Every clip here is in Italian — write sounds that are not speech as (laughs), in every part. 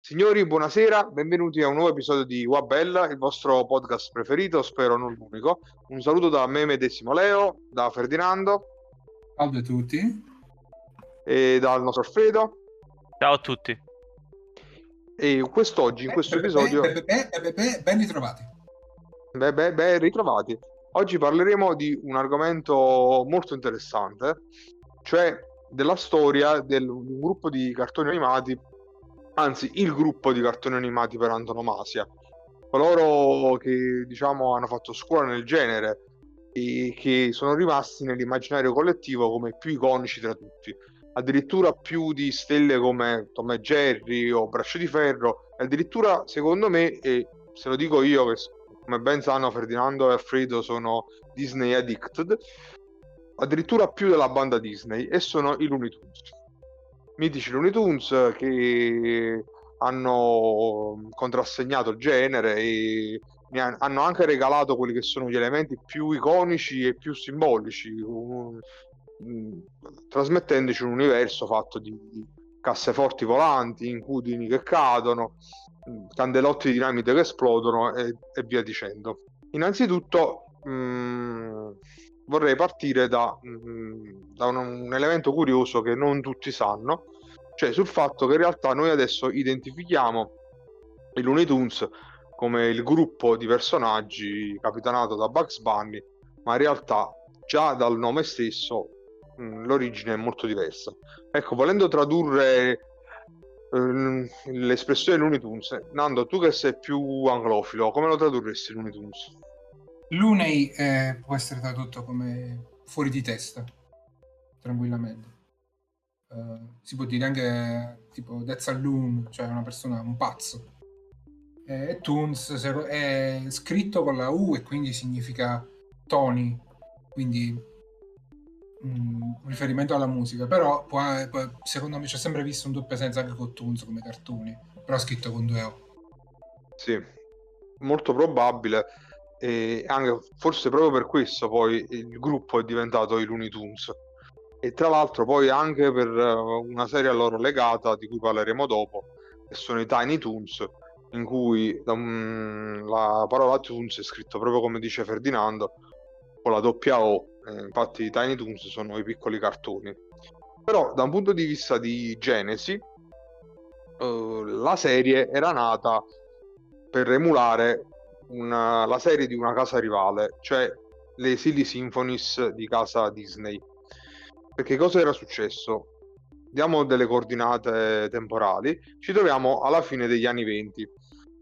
Signori, buonasera, benvenuti a un nuovo episodio di Wabella, il vostro podcast preferito, spero non l'unico. Un saluto da me medesimo Leo, da Ferdinando. Salve a tutti. E dal nostro Alfredo. Ciao a tutti. E quest'oggi, in questo episodio... Ben ritrovati. Beh, beh, beh, ritrovati. Oggi parleremo di un argomento molto interessante, cioè della storia di un gruppo di cartoni animati, anzi il gruppo di cartoni animati per antonomasia. Coloro che diciamo hanno fatto scuola nel genere e che sono rimasti nell'immaginario collettivo come più iconici tra tutti. Addirittura più di stelle come Tom e Jerry o Braccio di Ferro, addirittura secondo me, e se lo dico io che come ben sanno Ferdinando e Alfredo sono Disney addicted, addirittura più della banda Disney, e sono i Looney Tunes. Mitici Looney Tunes che hanno contrassegnato il genere e hanno anche regalato quelli che sono gli elementi più iconici e più simbolici, trasmettendoci un universo fatto di casseforti volanti, incudini che cadono, candelotti di dinamite che esplodono e, e via dicendo. Innanzitutto mh, mm, vorrei partire da, mh, mm, da un, un, elemento curioso che non tutti sanno, cioè sul fatto che in realtà noi adesso identifichiamo i Looney Tunes come il gruppo di personaggi capitanato da Bugs Bunny, ma in realtà già dal nome stesso l'origine è molto diversa. Ecco, volendo tradurre Ehm, l'espressione Looney Tunes. Nando, tu che sei più anglofilo, come lo tradurresti Looney Tunes? Looney eh, può essere tradotto come fuori di testa, tranquillamente. Uh, si può dire anche tipo That's a loon, cioè una persona, un pazzo. E Toons è scritto con la U e quindi significa Tony, quindi un riferimento alla musica, però può, può, secondo me c'è sempre visto un doppio senso anche con Toons come cartoni, però scritto con due O. Sì, molto probabile. E anche forse proprio per questo poi il gruppo è diventato i Looney Tunes. E tra l'altro poi anche per eh, una serie a loro legata di cui parleremo dopo, che sono i Tiny Toons, in cui um, la parola Toons è scritto proprio come dice Ferdinando, con la doppia O eh, infatti i Tiny Toons sono i piccoli cartoni. Però da un punto di vista di genesi, eh, la serie era nata per emulare una, la serie di una casa rivale, cioè le Silly Symphonies di casa Disney. Perché cosa era successo? Diamo delle coordinate temporali, ci troviamo alla fine degli anni 20.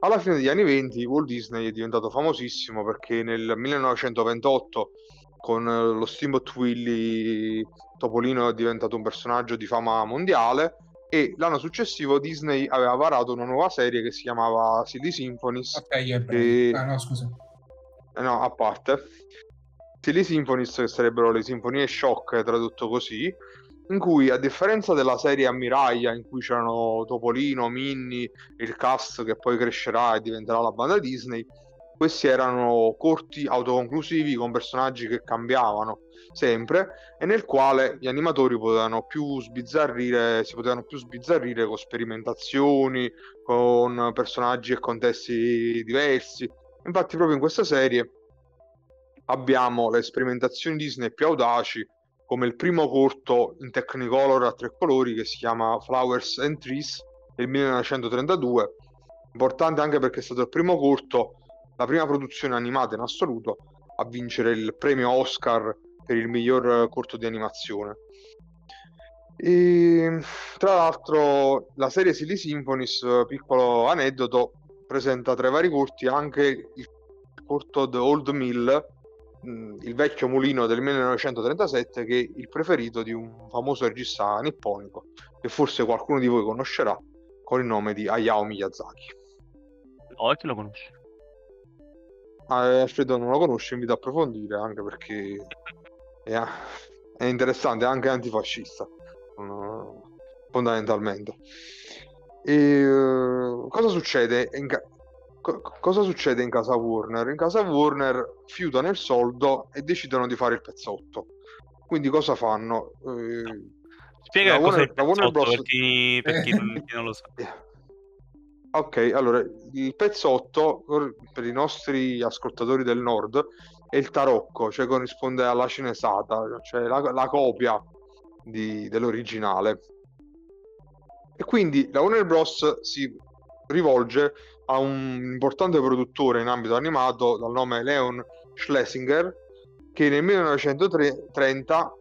Alla fine degli anni 20 Walt Disney è diventato famosissimo perché nel 1928 con eh, lo Steamboat Willy Topolino è diventato un personaggio di fama mondiale e l'anno successivo Disney aveva varato una nuova serie che si chiamava Silly Symphonies ok, e... ah, no scusa. Eh, no, a parte. Silly Symphonies che sarebbero le sinfonie shock tradotto così in cui a differenza della serie Ammiraglia in cui c'erano Topolino, Minnie, il cast che poi crescerà e diventerà la banda Disney questi erano corti autoconclusivi con personaggi che cambiavano sempre e nel quale gli animatori potevano più sbizzarrire, si potevano più sbizzarrire con sperimentazioni, con personaggi e contesti diversi. Infatti proprio in questa serie abbiamo le sperimentazioni Disney più audaci come il primo corto in Technicolor a tre colori che si chiama Flowers and Trees del 1932 importante anche perché è stato il primo corto la prima produzione animata in assoluto a vincere il premio Oscar per il miglior corto di animazione. E, tra l'altro la serie Silly Symphonies, piccolo aneddoto, presenta tra i vari corti anche il corto The Old Mill, il vecchio mulino del 1937, che è il preferito di un famoso regista nipponico, che forse qualcuno di voi conoscerà, con il nome di Hayao Miyazaki. Oh, chi lo conosce? ah, Alfredo non lo conosce, invito a approfondire anche perché è, è interessante, è anche antifascista fondamentalmente. E, uh, cosa succede in ca- co- cosa succede in casa Warner? In casa Warner fiutano il soldo e decidono di fare il pezzotto. Quindi cosa fanno? Eh, Spiega la cos'è Warner- la Warner Bros. per chi, per chi non, (laughs) chi non lo sa. Ok, allora il pezzotto per per i nostri ascoltatori del nord è il tarocco, cioè corrisponde alla cinesata, cioè la, la copia di- dell'originale. E quindi la Warner Bros. si rivolge a un importante produttore in ambito animato dal nome Leon Schlesinger che nel 1930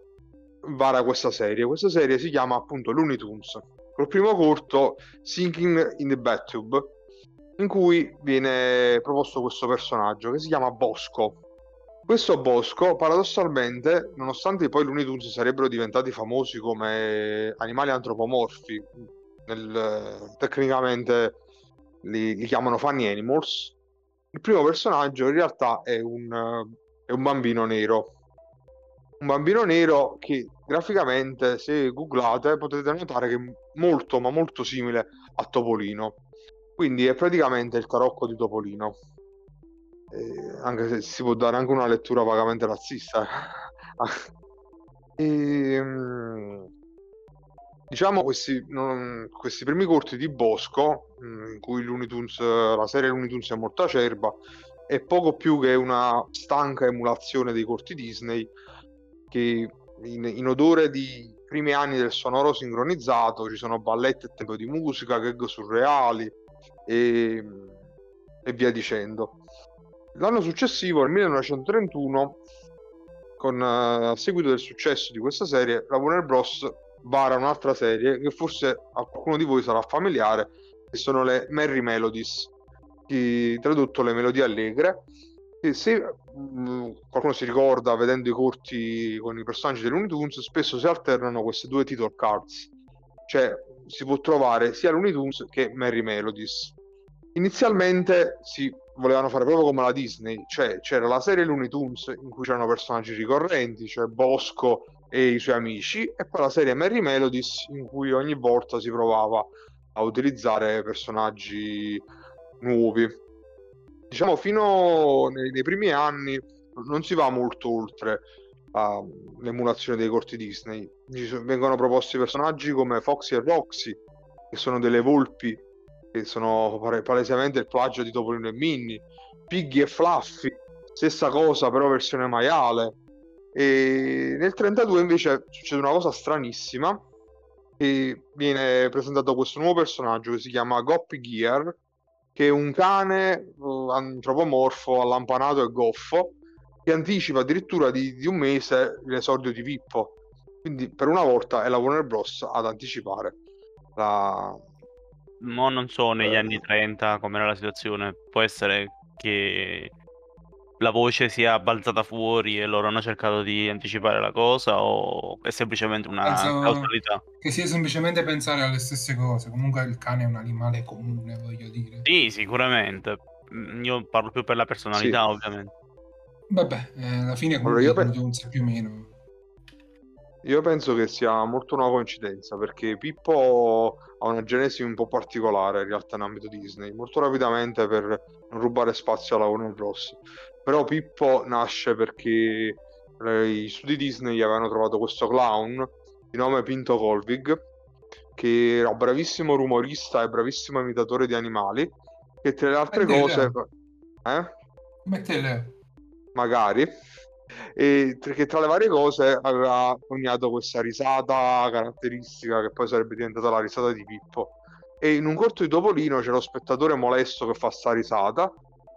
vara questa serie. Questa serie si chiama appunto Looney Tunes, col primo corto Sinking in the Bathtub, in cui viene proposto questo personaggio che si chiama Bosco. Questo Bosco, paradossalmente, nonostante poi Looney Tunes sarebbero diventati famosi come animali antropomorfi, nel- tecnicamente li, li chiamano funny animals, il primo personaggio in realtà è un, è un bambino nero. Un bambino nero che graficamente, se googlate, potete notare che è molto, ma molto simile a Topolino. Quindi è praticamente il tarocco di Topolino. Eh, anche se si può dare anche una lettura vagamente razzista. (laughs) E, mm, diciamo questi, non- questi primi corti di Bosco, mm, in cui Tunes, la serie Looney Tunes è molto acerba, è poco più che una stanca emulazione dei corti Disney che in, in odore di primi anni del sonoro sincronizzato ci sono ballette a tempo di musica, gag surreali e, e via dicendo. L'anno successivo, nel 1931, con, eh, a seguito del successo di questa serie, la Warner Bros. Vara un'altra serie che forse a qualcuno di voi sarà familiare, che sono le Merry Melodies, tradotto le melodie allegre. Che se mh, qualcuno si ricorda vedendo i corti con i personaggi Looney Tunes, spesso si alternano queste due title cards, cioè si può trovare sia Looney Tunes che Merry Melodies. Inizialmente si volevano fare proprio come la Disney, cioè c'era la serie Looney Tunes in cui c'erano personaggi ricorrenti, cioè Bosco e i suoi amici, e poi la serie Merry Melodies in cui ogni volta si provava a utilizzare personaggi nuovi. Diciamo fino nei, nei primi anni non si va molto oltre all'emulazione dei corti Disney. Ci so- vengono proposti personaggi come Foxy e Roxy, che sono delle volpi che sono palesemente il plagio di Topolino e Minnie, Piggy e Fluffy, stessa cosa però versione maiale. E nel 32 invece succede una cosa stranissima e viene presentato questo nuovo personaggio che si chiama Goppy Gear, che è un cane eh, antropomorfo, allampanato e goffo, che anticipa addirittura di, di un mese l'esordio di Pippo. Quindi per una volta è la Warner Bros. ad anticipare la, Mo non so negli Eh. anni 30 com'era la situazione. Può essere che la voce sia balzata fuori e loro hanno cercato di anticipare la cosa o è semplicemente una Penso- causalità? Che sia semplicemente pensare alle stesse cose. Comunque il cane è un animale comune, voglio dire. Sì, sicuramente. Mm, Io parlo più per la personalità, Sì. ovviamente. Vabbè, eh, alla fine Allora, comunque io io pe- Tunes più o meno. Io penso che sia molto una coincidenza perché Pippo ha una genesi un po' particolare in realtà in ambito Disney, molto rapidamente per non rubare spazio alla Warner Bros. Però Pippo nasce perché eh, i studi Disney avevano trovato questo clown di nome Pinto Colvig che era bravissimo rumorista e bravissimo imitatore di animali che tra le altre era. cose... Eh? Mettele. magari, e che tra le varie cose aveva coniato questa risata caratteristica che poi sarebbe diventata la risata di Pippo. E in un corto di Topolino c'è lo spettatore molesto che fa sta risata,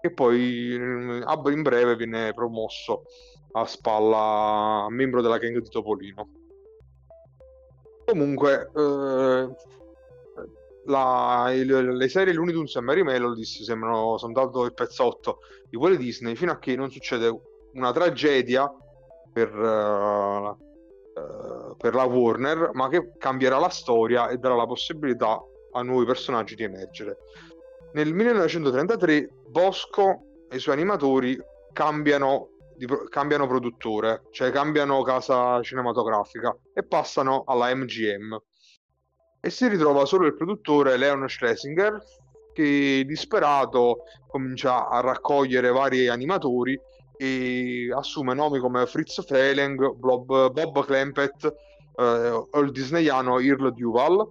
e poi mm, in breve viene promosso a spalla membro della gang di Topolino. Comunque, eh, la- il- le serie Looney Tunes e Mary Melodies sembrano soltanto il pezzotto di quelle Disney fino a che non succede una tragedia per, eh, per la Warner, ma che cambierà la storia e darà la possibilità a nuovi personaggi di emergere. Nel 1933 Bosco e i suoi animatori cambiano, di cambiano produttore, cioè cambiano casa cinematografica e passano alla MGM. E si ritrova solo il produttore Leon Schlesinger che disperato comincia a raccogliere vari animatori e assume nomi come Fritz Freyling, Bob, Klempet eh, il disneyano Earl Duval.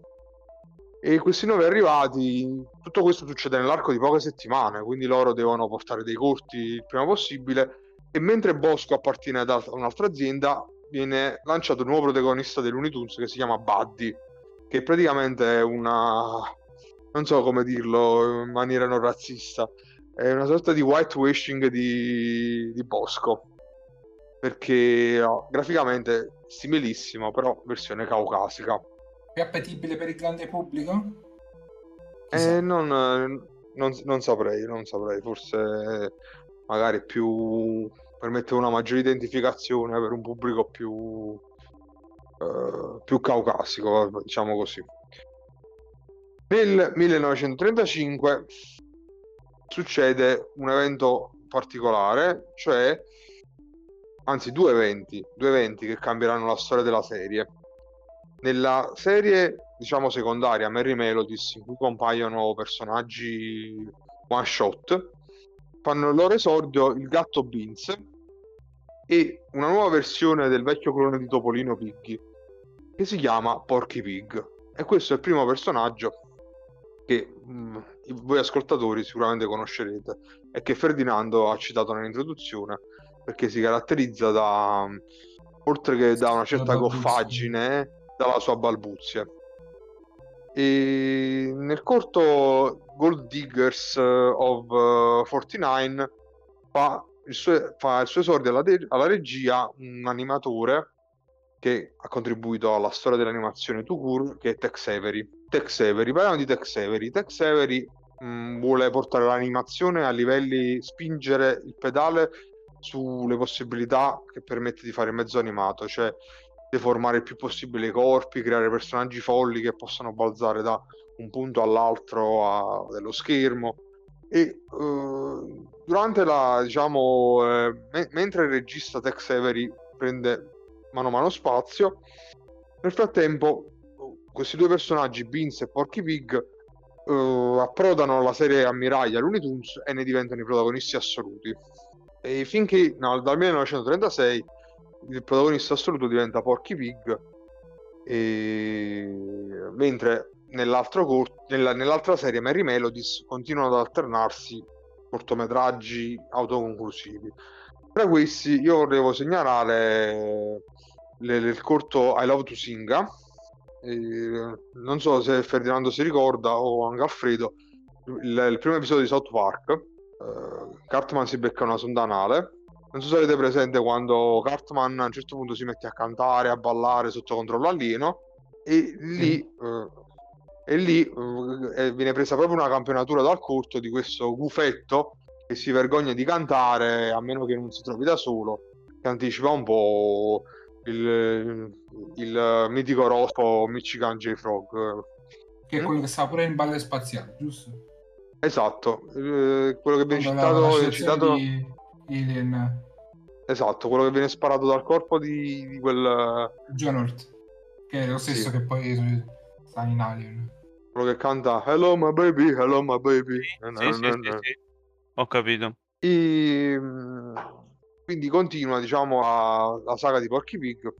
E questi nuovi arrivati, tutto questo succede nell'arco di poche settimane, quindi loro devono portare dei corti il prima possibile. E mentre Bosco appartiene ad un'altra azienda, viene lanciato un nuovo protagonista Tunes che si chiama Buddy, che praticamente è una... non so come dirlo in maniera non razzista, è una sorta di whitewashing di, di Bosco perché no, graficamente similissimo però versione caucasica è appetibile per il grande pubblico? Eh, non, non, non, saprei non saprei forse magari più permette una maggiore identificazione per un pubblico più uh, più caucasico diciamo così nel 1935 succede un evento particolare, cioè anzi due eventi, due eventi che cambieranno la storia della serie. Nella serie, diciamo secondaria, Mary Melodies, in cui compaiono personaggi one shot, fanno il loro esordio il gatto Beans e una nuova versione del vecchio clone di Topolino Piggy che si chiama Porky Pig. E questo è il primo personaggio che mh, mm, voi ascoltatori sicuramente conoscerete e che Ferdinando ha citato nell'introduzione perché si caratterizza da oltre che da una certa goffaggine dalla sua balbuzia e nel corto Gold Diggers of 49 uh, fa il suo, fa il suo esordio alla, de- alla regia un animatore che ha contribuito alla storia dell'animazione Tukur che è Tex Avery Tex Avery, parliamo di Tex Avery. Tex Avery mh, mm, vuole portare l'animazione a livelli, spingere il pedale sulle possibilità che permette di fare mezzo animato, cioè deformare il più possibile i corpi, creare personaggi folli che possano balzare da un punto all'altro a, dello schermo. E uh, durante la, diciamo, eh, me- mentre il regista Tex Avery prende mano a mano spazio, nel frattempo questi due personaggi, Beans e Porky Pig, uh, approdano alla serie ammiraglia Looney Tunes e ne diventano i protagonisti assoluti. E finché no, dal 1936 il protagonista assoluto diventa Porky Pig, e... mentre nell'altro cort- nella, nell'altra serie Mary Melodies continuano ad alternarsi cortometraggi autoconclusivi. Tra questi io volevo segnalare le, il corto I Love to Singa eh, non so se Ferdinando si ricorda o anche Alfredo, il, il primo episodio di South Park, eh, Cartman si becca una sonda anale. Non so se avete presente quando Cartman a un certo punto si mette a cantare, a ballare sotto controllo alieno e lì, mm. eh, e lì eh, viene presa proprio una campionatura dal corto di questo gufetto che si vergogna di cantare a meno che non si trovi da solo, che anticipa un po' il, il mitico rospo Michigan J. Frog. Che è mm? quello che stava pure in balle spaziali, giusto? Esatto, eh, quello che viene citato, citato... Alien. Esatto, quello che viene sparato dal corpo di, di quel... John Hurt, che è lo stesso sì. che poi sta in Alien. Quello che canta Hello my baby, hello my baby. Sì, sì, sì, Ho capito. E quindi continua diciamo a, la saga di Porky Pig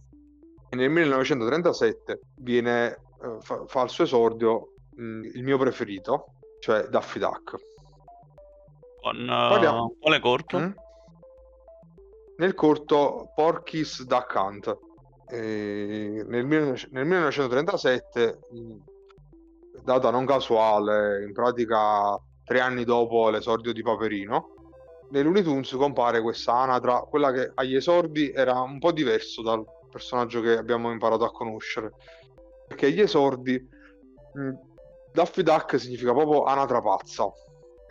e nel 1937 viene, eh, fa, fa, il suo esordio mh, mm, il mio preferito cioè Daffy Duck con uh, quale corto? Mm? Nel corto Porky's Duck Hunt nel, nel, 1937 mh, data non casuale in pratica tre anni dopo l'esordio di Paperino nei Looney Tunes compare questa anatra, quella che agli esordi era un po' diverso dal personaggio che abbiamo imparato a conoscere. Perché agli esordi Daffy Duck significa proprio anatra pazza.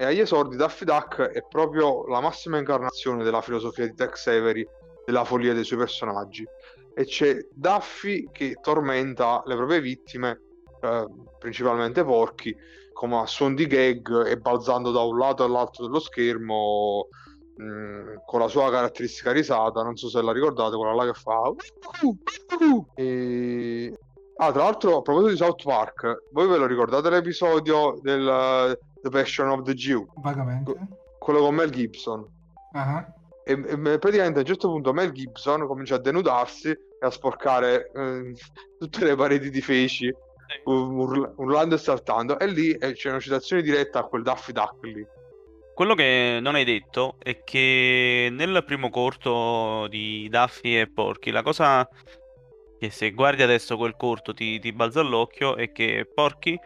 E agli esordi Daffy Duck è proprio la massima incarnazione della filosofia di Tex Avery, della follia dei suoi personaggi. E c'è Daffy che tormenta le proprie vittime, eh, principalmente porchi, come a suon di gag e balzando da un lato all'altro dello schermo mh, mm, con la sua caratteristica risata, non so se la ricordate, quella là che fa e... Ah, tra l'altro, a proposito di South Park, voi ve lo ricordate l'episodio del The Passion of the Jew? Vagamente. Quello con Mel Gibson. Uh-huh. e, e praticamente a un certo punto Mel Gibson comincia a denudarsi e a sporcare eh, (laughs) tutte le pareti di feci urla- urlando e saltando e lì eh, c'è una citazione diretta a quel Daffy Duck lì quello che non hai detto è che nel primo corto di Daffy e Porky la cosa che se guardi adesso quel corto ti, ti balza all'occhio è che Porky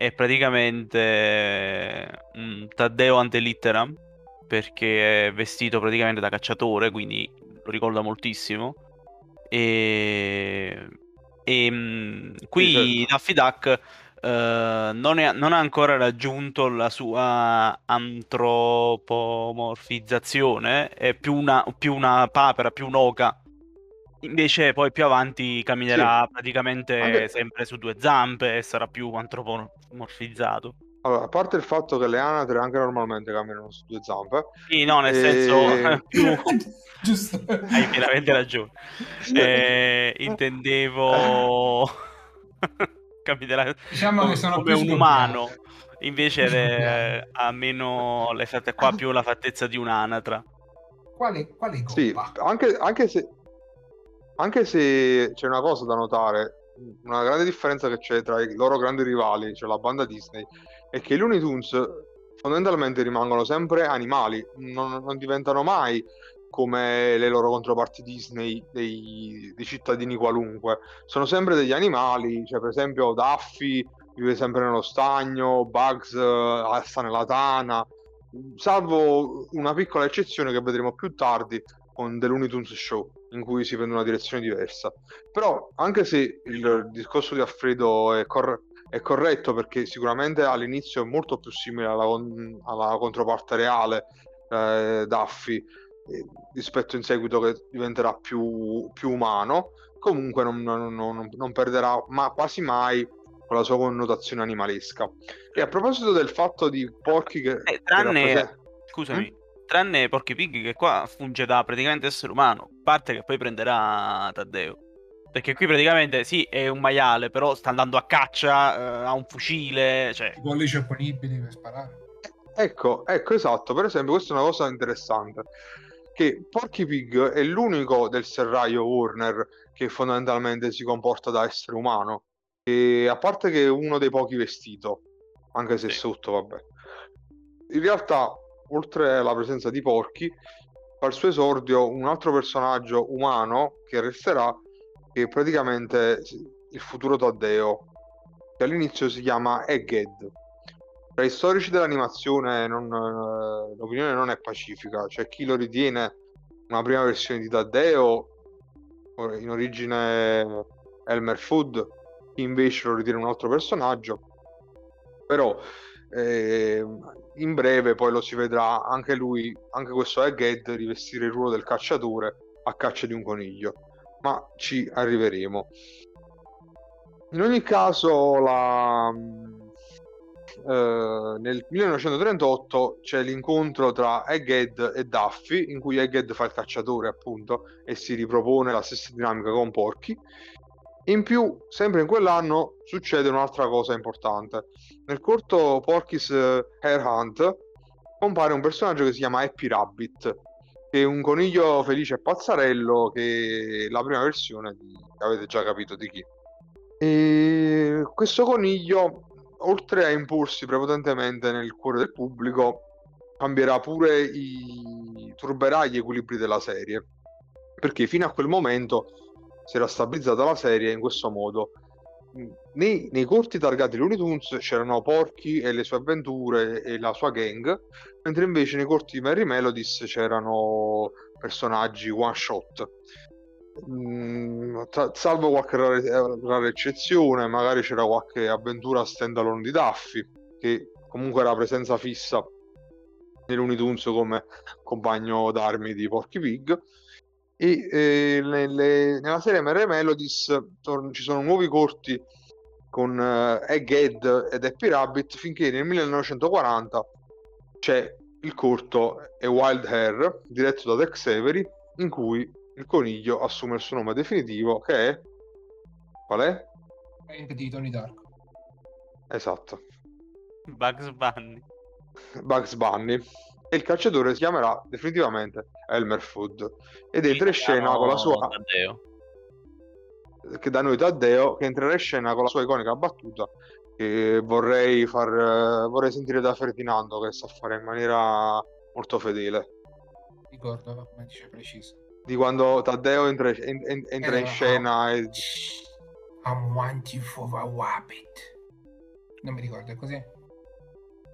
è praticamente un Taddeo antelitteram perché è vestito praticamente da cacciatore, quindi lo ricorda moltissimo. E, e mm, qui certo. Daffy Duck uh, non, è, non, ha ancora raggiunto la sua antropomorfizzazione, è più una, più una papera, più un'oca. Invece poi più avanti camminerà sì. praticamente Anche... sempre su due zampe e sarà più antropomorfizzato. Allora, a parte il fatto che le anatre anche normalmente camminano su due zampe. Sì, no, nel e... senso (laughs) (laughs) più... (laughs) Giusto. Hai pienamente ragione. Eh, intendevo capirà diciamo come, che sono come un umano. Invece le... ha meno le fatte qua più la fattezza di un'anatra. Quale, quale Sì, anche, anche se anche se c'è una cosa da notare, una grande differenza che c'è tra i loro grandi rivali, cioè la banda Disney, è che i Looney Tunes fondamentalmente rimangono sempre animali, non, non diventano mai come le loro controparti Disney dei, dei, cittadini qualunque. Sono sempre degli animali, cioè per esempio Daffy vive sempre nello stagno, Bugs uh, sta nella tana, salvo una piccola eccezione che vedremo più tardi con The Looney Tunes Show, in cui si prende una direzione diversa. Però anche se il discorso di Alfredo è corretto, è corretto perché sicuramente all'inizio è molto più simile alla, alla controparte reale eh, Duffy eh, rispetto in seguito che diventerà più, più umano comunque non, non, non, non perderà ma quasi mai con la sua connotazione animalesca e a proposito del fatto di Porky che, eh, tranne, che rappresenta... scusami mm? Tranne Porky Pig che qua funge da praticamente essere umano parte che poi prenderà Taddeo perché qui praticamente sì, è un maiale, però sta andando a caccia, eh, ha un fucile. Cioè... I pollici opponibili per sparare. Ecco, ecco, esatto. Per esempio, questa è una cosa interessante. Che Porky Pig è l'unico del serraglio Warner che fondamentalmente si comporta da essere umano. E a parte che è uno dei pochi vestito, anche se sì. sotto, vabbè. In realtà, oltre alla presenza di Porky, fa il suo esordio un altro personaggio umano che resterà che praticamente il futuro Taddeo, che all'inizio si chiama Egghead. Tra i storici dell'animazione non, eh, l'opinione non è pacifica, c'è chi lo ritiene una prima versione di Taddeo, in origine Elmer Food, chi invece lo ritiene un altro personaggio, però eh, in breve poi lo si vedrà anche lui, anche questo Egghead, rivestire il ruolo del cacciatore a caccia di un coniglio ma ci arriveremo. In ogni caso, la, eh, nel 1938 c'è l'incontro tra Egghead e Duffy, in cui Egghead fa il cacciatore, appunto, e si ripropone la stessa dinamica con Porky. In più, sempre in quell'anno, succede un'altra cosa importante. Nel corto Porky's Hair Hunt compare un personaggio che si chiama Happy Rabbit, che è un coniglio felice e pazzarello che è la prima versione di... avete già capito di chi. E questo coniglio, oltre a imporsi prepotentemente nel cuore del pubblico, cambierà pure i... turberà gli equilibri della serie. Perché fino a quel momento si era stabilizzata la serie in questo modo. Nei, nei, corti targati Looney Tunes c'erano Porky e le sue avventure e la sua gang, mentre invece nei corti di Mary Melodies c'erano personaggi one shot. Mm, salvo qualche rara, rara, eccezione, magari c'era qualche avventura standalone di Duffy, che comunque era presenza fissa Tunes come compagno d'armi di Porky Pig e eh, nelle, nella serie Mary Melodies tor- ci sono nuovi corti con uh, Egghead ed Happy Rabbit finché nel 1940 c'è il corto A Wild Hair diretto da Tex Avery in cui il coniglio assume il suo nome definitivo che è qual è? Hank di Tony Dark. Esatto. Bugs Bunny. Bugs Bunny e il calciatore si chiamerà definitivamente Elmer Food ed entra in scena con la sua Taddeo. che da noi Taddeo che entrerà in scena con la sua iconica battuta che vorrei far vorrei sentire da Ferdinando che sa fare in maniera molto fedele Ricordo come dice preciso. di quando Taddeo entra, en- en- entra in Eh, scena e I'm wanting for a wabbit. Non mi ricordo, è così?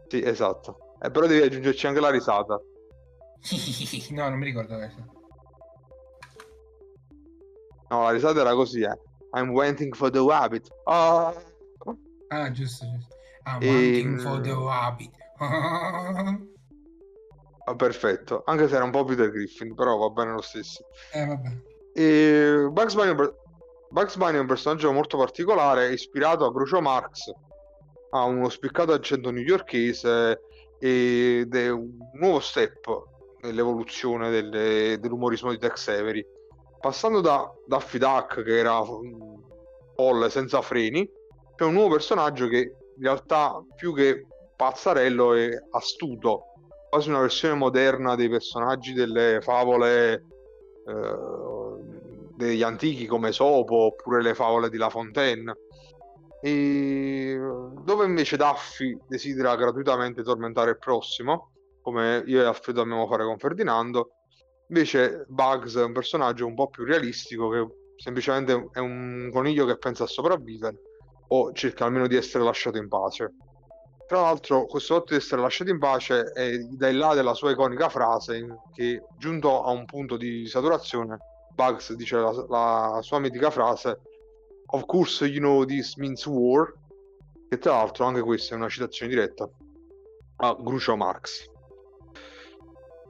sì esatto Eh, però devi aggiungerci anche la risata (laughs) no, non mi ricordo questo. no la risata era così eh I'm waiting for the rabbit Ah. Ah, giusto, giusto. I'm E- wanting for the wabbit. Ah, perfetto anche se era un po' Peter Griffin però va bene lo stesso eh, vabbè. E Bugs Bunny, Bugs Bunny è un personaggio molto particolare, ispirato a Groucho Marx, ha uno spiccato accento newyorkese ed è un nuovo step nell'evoluzione delle- dell'umorismo di Tex Avery. Passando da Daffy Duck, che era un folle senza freni, c'è un nuovo personaggio che in realtà più che pazzarello è astuto, quasi una versione moderna dei personaggi delle favole eh, degli antichi come Sopo oppure le favole di La Fontaine. E dove invece Daffy desidera gratuitamente tormentare il prossimo, come io e Alfredo dobbiamo fare con Ferdinando, invece Bugs è un personaggio un po' più realistico che semplicemente è un coniglio che pensa a sopravvivere o cerca almeno di essere lasciato in pace. Tra l'altro, questo fatto di essere lasciato in pace è da in là della sua iconica frase che, giunto a un punto di saturazione, Bugs dice la, la sua mitica frase Of course you know this means war, che tra l'altro anche questa è una citazione diretta a Groucho Marx.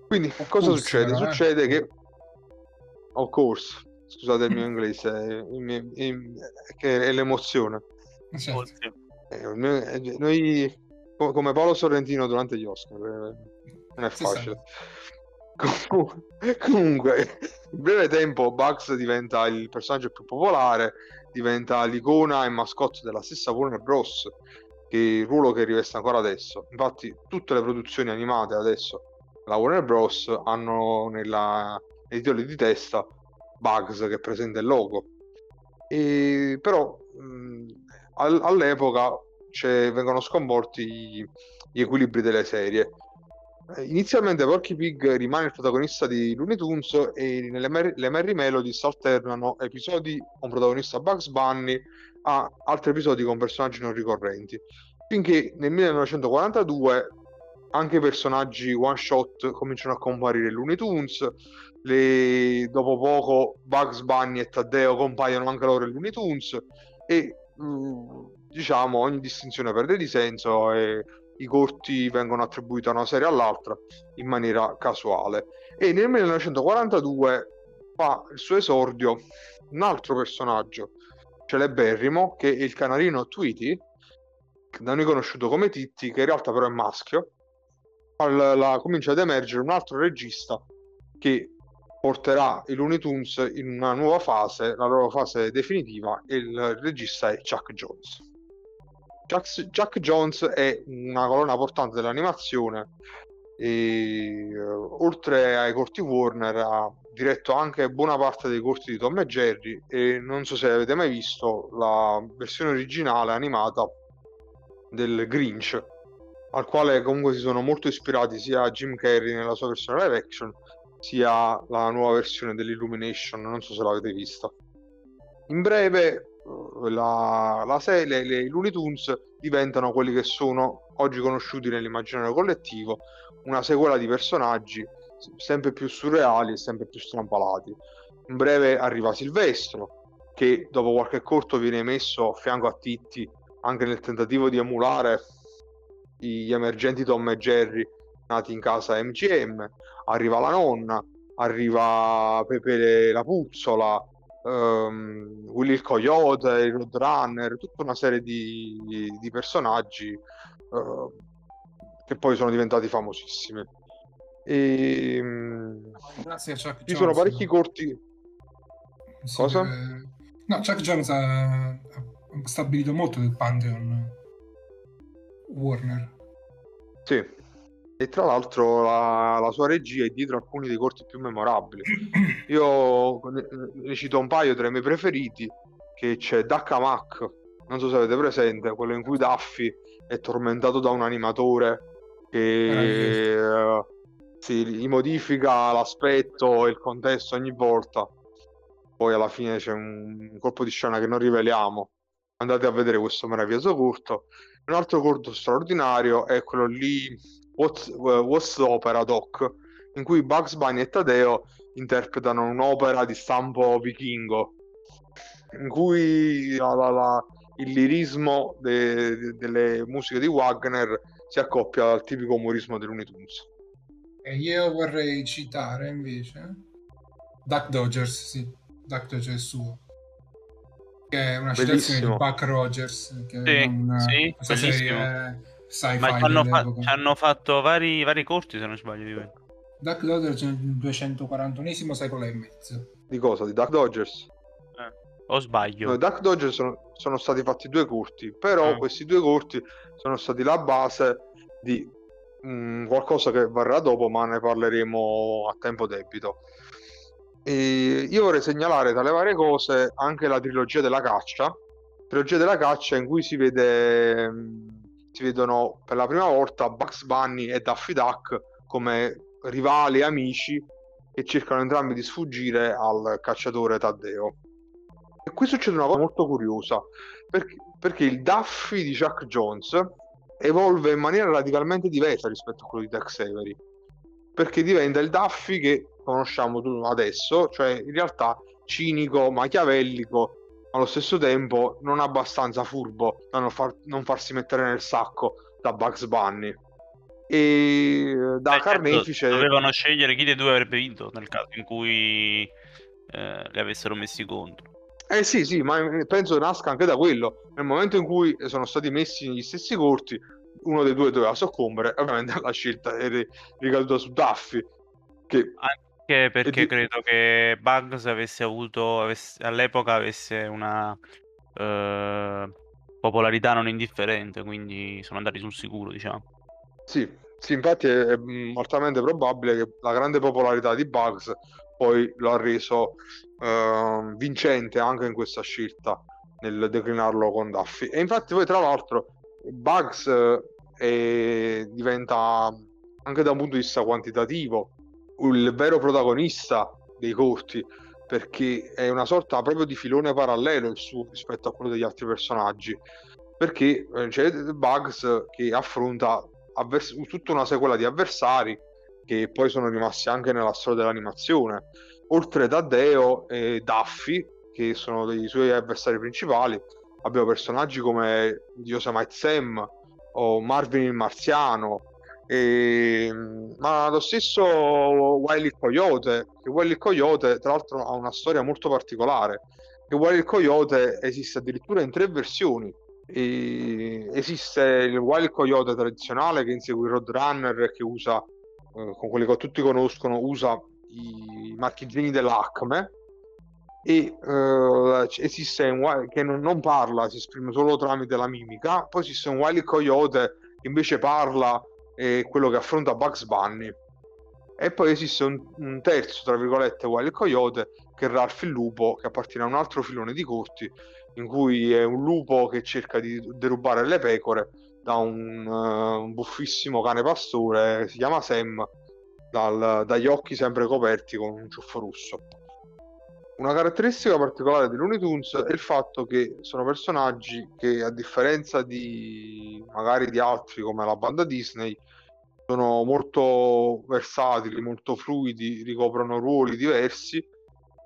Quindi Of cosa course, succede? eh. Succede che of course, scusate il mio inglese, mio- il- che è l'emozione. Certo. Eh, noi, eh, noi, come Paolo Sorrentino durante gli Oscar, eh, non è Sì, Comunque, in breve tempo Bugs diventa il personaggio più popolare, diventa l'icona e mascotte della stessa Warner Bros. Che il ruolo che riveste ancora adesso. Infatti, tutte le produzioni animate adesso, la Warner Bros. hanno nella, nei titoli di testa Bugs che presenta il logo. E, però mh, al- all'epoca c'è- vengono sconvolti gli, gli equilibri delle serie. Eh, Inizialmente Porky Pig rimane il protagonista di Looney Tunes e nelle Mer- le Merry Melodies alternano episodi con protagonista Bugs Bunny a altri episodi con personaggi non ricorrenti. Finché nel 1942 anche i personaggi one shot cominciano a comparire in Looney Tunes. le- Dopo poco Bugs Bunny e Taddeo compaiono anche loro in Looney Tunes e mm, diciamo ogni distinzione perde di senso e i corti vengono attribuiti a una serie all'altra in maniera casuale. E nel 1942 fa il suo esordio un altro personaggio celeberrimo che è il canarino Tweety, da noi conosciuto come Titti, che in realtà però è maschio. Al- la- comincia ad emergere un altro regista che porterà i Looney Tunes in una nuova fase, la loro fase definitiva, e il regista è Chuck Jones. Chuck, Chuck Jones è una colonna portante dell'animazione e eh, oltre ai corti Warner ha diretto anche buona parte dei corti di Tom e Jerry e non so se avete mai visto la versione originale animata del Grinch al quale comunque si sono molto ispirati sia Jim Carrey nella sua versione live action sia la nuova versione dell'Illumination non so se l'avete vista. In breve la, la serie, le, i Looney Tunes diventano quelli che sono oggi conosciuti nell'immaginario collettivo, una sequela di personaggi sempre più surreali e sempre più strampalati. In breve arriva Silvestro, che dopo qualche corto viene messo a fianco a Titti anche nel tentativo di emulare gli emergenti Tom e Jerry nati in casa MGM. Arriva la nonna, arriva Pepe la Puzzola, ehm, Willy il Coyote, il Roadrunner, tutta una serie di, di personaggi eh, che poi sono diventati famosissimi. E, mm, Grazie a Chuck ci Jones. sono parecchi corti. Sì, Cosa? eh, No, Chuck Jones ha, ha stabilito molto del Pantheon Warner. Sì, e tra l'altro la, la sua regia è dietro alcuni dei corti più memorabili. (clears throat) Io ne, ne cito un paio tra i miei preferiti, che c'è Dakamak, non so se avete presente, quello in cui Daffy è tormentato da un animatore che eh, si, gli modifica l'aspetto e il contesto ogni volta. Poi alla fine c'è un, un colpo di scena che non riveliamo. Andate a vedere questo meraviglioso corto. Un altro corto straordinario è quello lì What's, What's Opera Doc, in cui Bugs Bunny e Tadeo interpretano un'opera di stampo vichingo, in cui la, la, la, il lirismo de, de, delle musiche di Wagner si accoppia al tipico umorismo dei Looney Tunes. E io vorrei citare invece Duck Dodgers, sì, Duck Dodgers suo che è una Bellissimo. citazione di Buck Rogers che sì, è una, sì, serie sci-fi ma ci hanno, fa- hanno, fatto vari, vari corti se non sbaglio di quello Duck Dodgers nel 241esimo secolo e mezzo di cosa? di Duck Dodgers? Eh, o sbaglio? No, Duck Dodgers sono, sono, stati fatti due corti però eh. questi due corti sono stati la base di mh, mm, qualcosa che varrà dopo ma ne parleremo a tempo debito e io vorrei segnalare tra le varie cose anche la trilogia della caccia, trilogia della caccia in cui si vede si vedono per la prima volta Bugs Bunny e Daffy Duck come rivali amici che cercano entrambi di sfuggire al cacciatore Taddeo. E qui succede una cosa molto curiosa, perché, perché il Daffy di Chuck Jones evolve in maniera radicalmente diversa rispetto a quello di Tex Avery, perché diventa il Daffy che conosciamo adesso, cioè in realtà cinico, machiavellico, ma allo stesso tempo non abbastanza furbo da non, far, non farsi mettere nel sacco da Bugs Bunny. E da eh, certo, carnefice... Dovevano scegliere chi dei due avrebbe vinto nel caso in cui eh, li avessero messi contro. Eh sì, sì, ma penso nasca anche da quello. Nel momento in cui sono stati messi negli stessi corti, uno dei due doveva soccombere, ovviamente la scelta è ricaduta su Duffy. Che anche perché di... credo che Bugs avesse avuto avesse, all'epoca avesse una eh, popolarità non indifferente, quindi sono andati sul sicuro, diciamo. Sì, sì, infatti è, è mortalmente probabile che la grande popolarità di Bugs poi lo ha reso eh, vincente anche in questa scelta nel declinarlo con Duffy. E infatti poi tra l'altro Bugs eh, diventa anche da un punto di vista quantitativo il vero protagonista dei corti perché è una sorta proprio di filone parallelo il suo rispetto a quello degli altri personaggi. Perché eh, c'è Bugs che affronta avvers- tutta una sequela di avversari che poi sono rimasti anche nella storia dell'animazione. Oltre da Deo e Daffy che sono dei suoi avversari principali abbiamo personaggi come Yosemite Sam o Marvin il Marziano e, ma lo stesso Wiley Coyote, che Wiley Coyote tra l'altro ha una storia molto particolare, che Wiley Coyote esiste addirittura in tre versioni. E esiste il Wild Coyote tradizionale che insegue il Roadrunner che usa, eh, con quelli che tutti conoscono, usa i marchingini dell'Acme e uh, esiste un che non, non, parla, si esprime solo tramite la mimica, poi esiste un Wild Coyote che invece parla è quello che affronta Bugs Bunny. E poi esiste un, un terzo, tra virgolette, Wild Coyote, che è Ralph il lupo, che appartiene a un altro filone di corti, in cui è un lupo che cerca di derubare le pecore da un, uh, un buffissimo cane pastore si chiama Sam, dal, dagli occhi sempre coperti con un ciuffo rosso. Una caratteristica particolare di Looney Tunes è il fatto che sono personaggi che, a differenza di magari di altri come la banda Disney, sono molto versatili, molto fluidi, ricoprono ruoli diversi,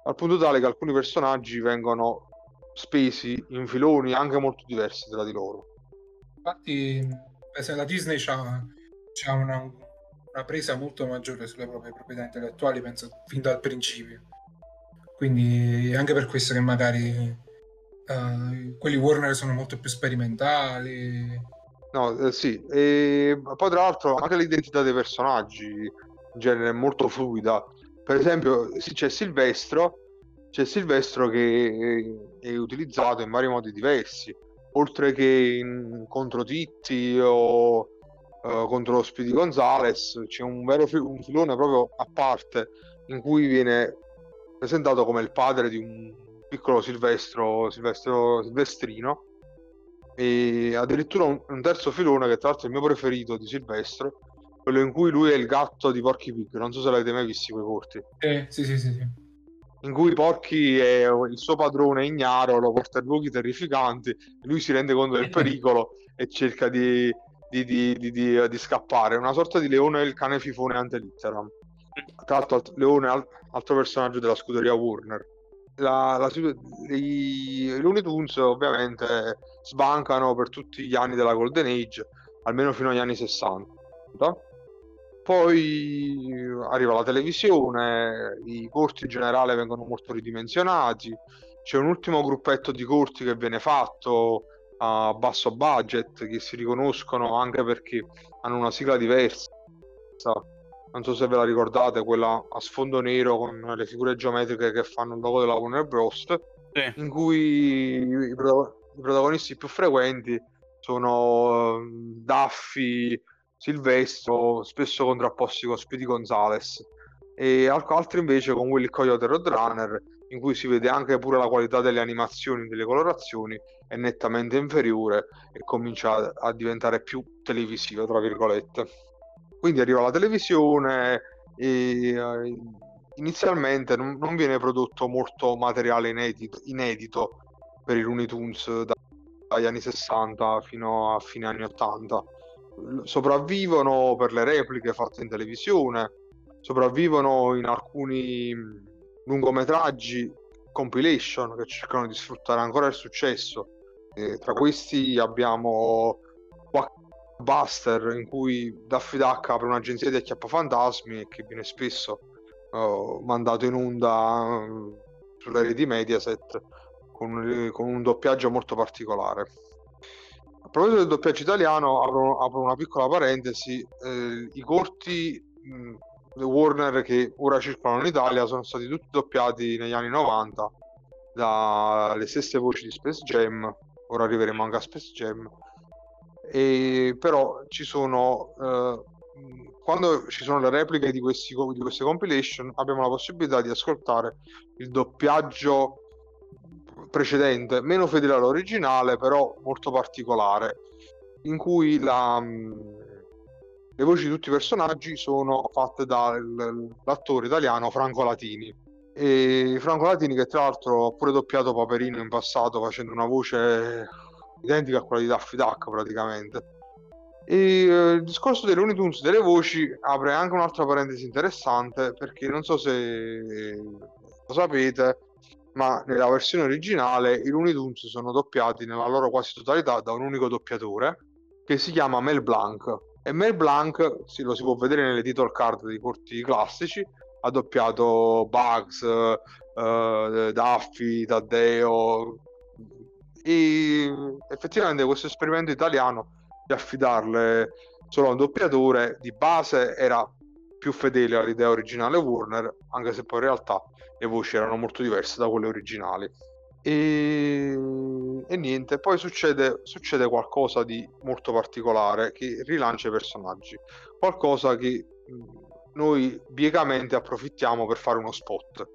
al punto tale che alcuni personaggi vengono spesi in filoni anche molto diversi tra di loro. Infatti, la Disney ha una, una presa molto maggiore sulle proprie proprietà intellettuali, penso, fin dal principio quindi anche per questo che magari uh, quelli Warner sono molto più sperimentali. No, eh, sì, e poi tra l'altro anche l'identità dei personaggi in genere è molto fluida. Per esempio, sì, c'è Silvestro, c'è Silvestro che è utilizzato in vari modi diversi, oltre che in contro Titti o uh, contro Speedy Gonzales, c'è un vero fi- un filone proprio a parte in cui viene presentato come il padre di un piccolo Silvestro, Silvestro Silvestrino e addirittura un, un, terzo filone che tra l'altro è il mio preferito di Silvestro quello in cui lui è il gatto di Porky Pig. Non so se l'avete mai visto quei corti eh, sì sì sì, sì. in cui Porky è il suo padrone ignaro lo porta in luoghi terrificanti lui si rende conto del (laughs) pericolo e cerca di, di, di, di, scappare. Una sorta di leone il cane fifone ante litteram tra l'altro Leone altro personaggio della scuderia Warner. La, la, i, i Looney Tunes ovviamente sbancano per tutti gli anni della Golden Age almeno fino agli anni 60 poi arriva la televisione i corti in generale vengono molto ridimensionati c'è un ultimo gruppetto di corti che viene fatto a basso budget che si riconoscono anche perché hanno una sigla diversa non so se ve la ricordate, quella a sfondo nero con le figure geometriche che fanno il logo della Warner Bros. Sì. In cui i, protagonisti più frequenti sono uh, Duffy, Silvestro, spesso contrapposti con Speedy Gonzales, e altri invece con Willy Coyote Roadrunner, in cui si vede anche pure la qualità delle animazioni, delle colorazioni è nettamente inferiore e comincia a diventare più televisiva, tra virgolette. Quindi arriva la televisione e uh, inizialmente non, non, viene prodotto molto materiale inedito, inedito per i Looney Tunes da, dagli anni 60 fino a fine anni 80. Sopravvivono per le repliche fatte in televisione, sopravvivono in alcuni lungometraggi compilation che cercano di sfruttare ancora il successo. E tra questi abbiamo Buster in cui Daffy Duck apre un'agenzia di acchiappafantasmi che viene spesso uh, mandato in onda uh, sulle reti Mediaset con, con, un doppiaggio molto particolare. A proposito del doppiaggio italiano, apro, apro una piccola parentesi, eh, i corti mh, Warner che ora circolano in Italia sono stati tutti doppiati negli anni 90 dalle stesse voci di Space Jam, ora arriveremo anche a Space Jam, e però ci sono eh, quando ci sono le repliche di, questi, di queste compilation abbiamo la possibilità di ascoltare il doppiaggio precedente meno fedele all'originale però molto particolare in cui la, le voci di tutti i personaggi sono fatte dall'attore italiano Franco Latini. E Franco Latini che tra l'altro ha pure doppiato Paperino in passato facendo una voce identica a quella di Daffy Duck praticamente. E eh, il discorso dei Looney Tunes delle voci apre anche un'altra parentesi interessante perché non so se lo sapete, ma nella versione originale i Looney Tunes sono doppiati nella loro quasi totalità da un unico doppiatore che si chiama Mel Blanc. E Mel Blanc, sì, lo si può vedere nelle title card dei corti classici, ha doppiato Bugs, uh, Daffy, Taddeo, e effettivamente questo esperimento italiano di affidarle solo a un doppiatore di base era più fedele all'idea originale Warner, anche se poi in realtà le voci erano molto diverse da quelle originali. E, e niente, poi succede, succede, qualcosa di molto particolare che rilancia i personaggi, qualcosa che noi biecamente approfittiamo per fare uno spot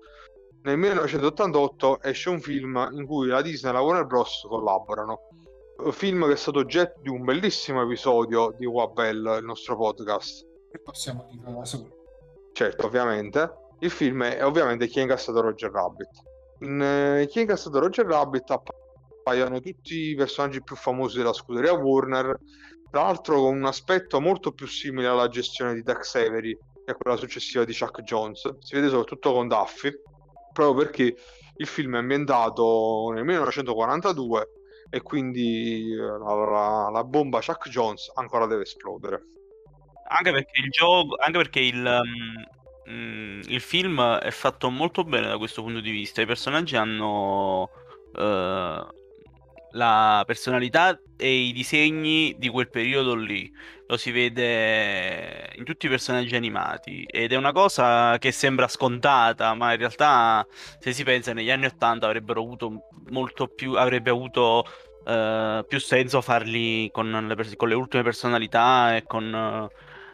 nel 1988 esce un film in cui la Disney e la Warner Bros. collaborano. Un film che è stato oggetto di un bellissimo episodio di Wabell, il nostro podcast. E possiamo dire da solo. Certo, ovviamente. Il film è ovviamente Chi ha incassato Roger Rabbit. In eh, Chi ha incassato Roger Rabbit appaiono tutti i personaggi più famosi della scuderia Warner, tra l'altro con un aspetto molto più simile alla gestione di Tex Avery che è quella successiva di Chuck Jones. Si vede soprattutto con Duffy, proprio perché il film è ambientato nel 1942 e quindi eh, la, la, bomba Chuck Jones ancora deve esplodere. Anche perché il gioco, anche perché il, um, il film è fatto molto bene da questo punto di vista. I personaggi hanno uh, la personalità e i disegni di quel periodo lì. Lo si vede in tutti i personaggi animati ed è una cosa che sembra scontata, ma in realtà se si pensa negli anni 80 avrebbero avuto molto più avrebbe avuto eh, più senso farli con le, pers- con le ultime personalità e con,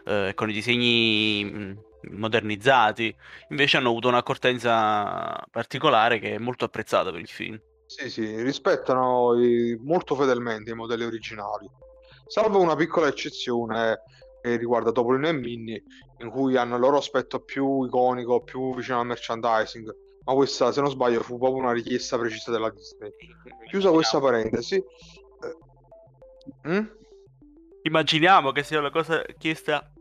eh, con i disegni mh, modernizzati. Invece hanno avuto un'accortenza particolare che è molto apprezzata per il film. Sì, sì, rispettano i- molto fedelmente i modelli originali, salvo una piccola eccezione che riguarda Topolino e Minnie, in cui hanno il loro aspetto più iconico, più vicino al merchandising. Ma questa, se non sbaglio, fu proprio una richiesta precisa della Disney. Chiusa questa parentesi, eh, mm? Immaginiamo che sia una cosa chiesta,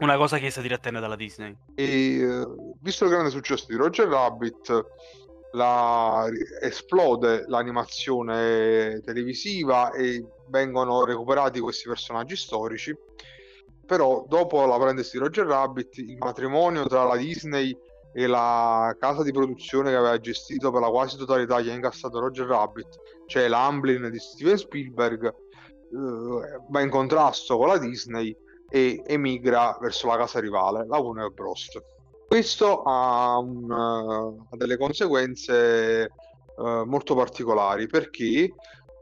una cosa chiesta direttamente dalla Disney. E eh, visto il grande successo di Roger Rabbit, la- esplode l'animazione televisiva e vengono recuperati questi personaggi storici. Però, dopo la parentesi di Roger Rabbit, il matrimonio tra la Disney e la casa di produzione che aveva gestito per la quasi totalità che ha incassato Roger Rabbit, cioè l'Amblin di Steven Spielberg, eh, va in contrasto con la Disney e emigra verso la casa rivale, la Warner Bros. Questo ha, un, eh, ha delle conseguenze eh, molto particolari perché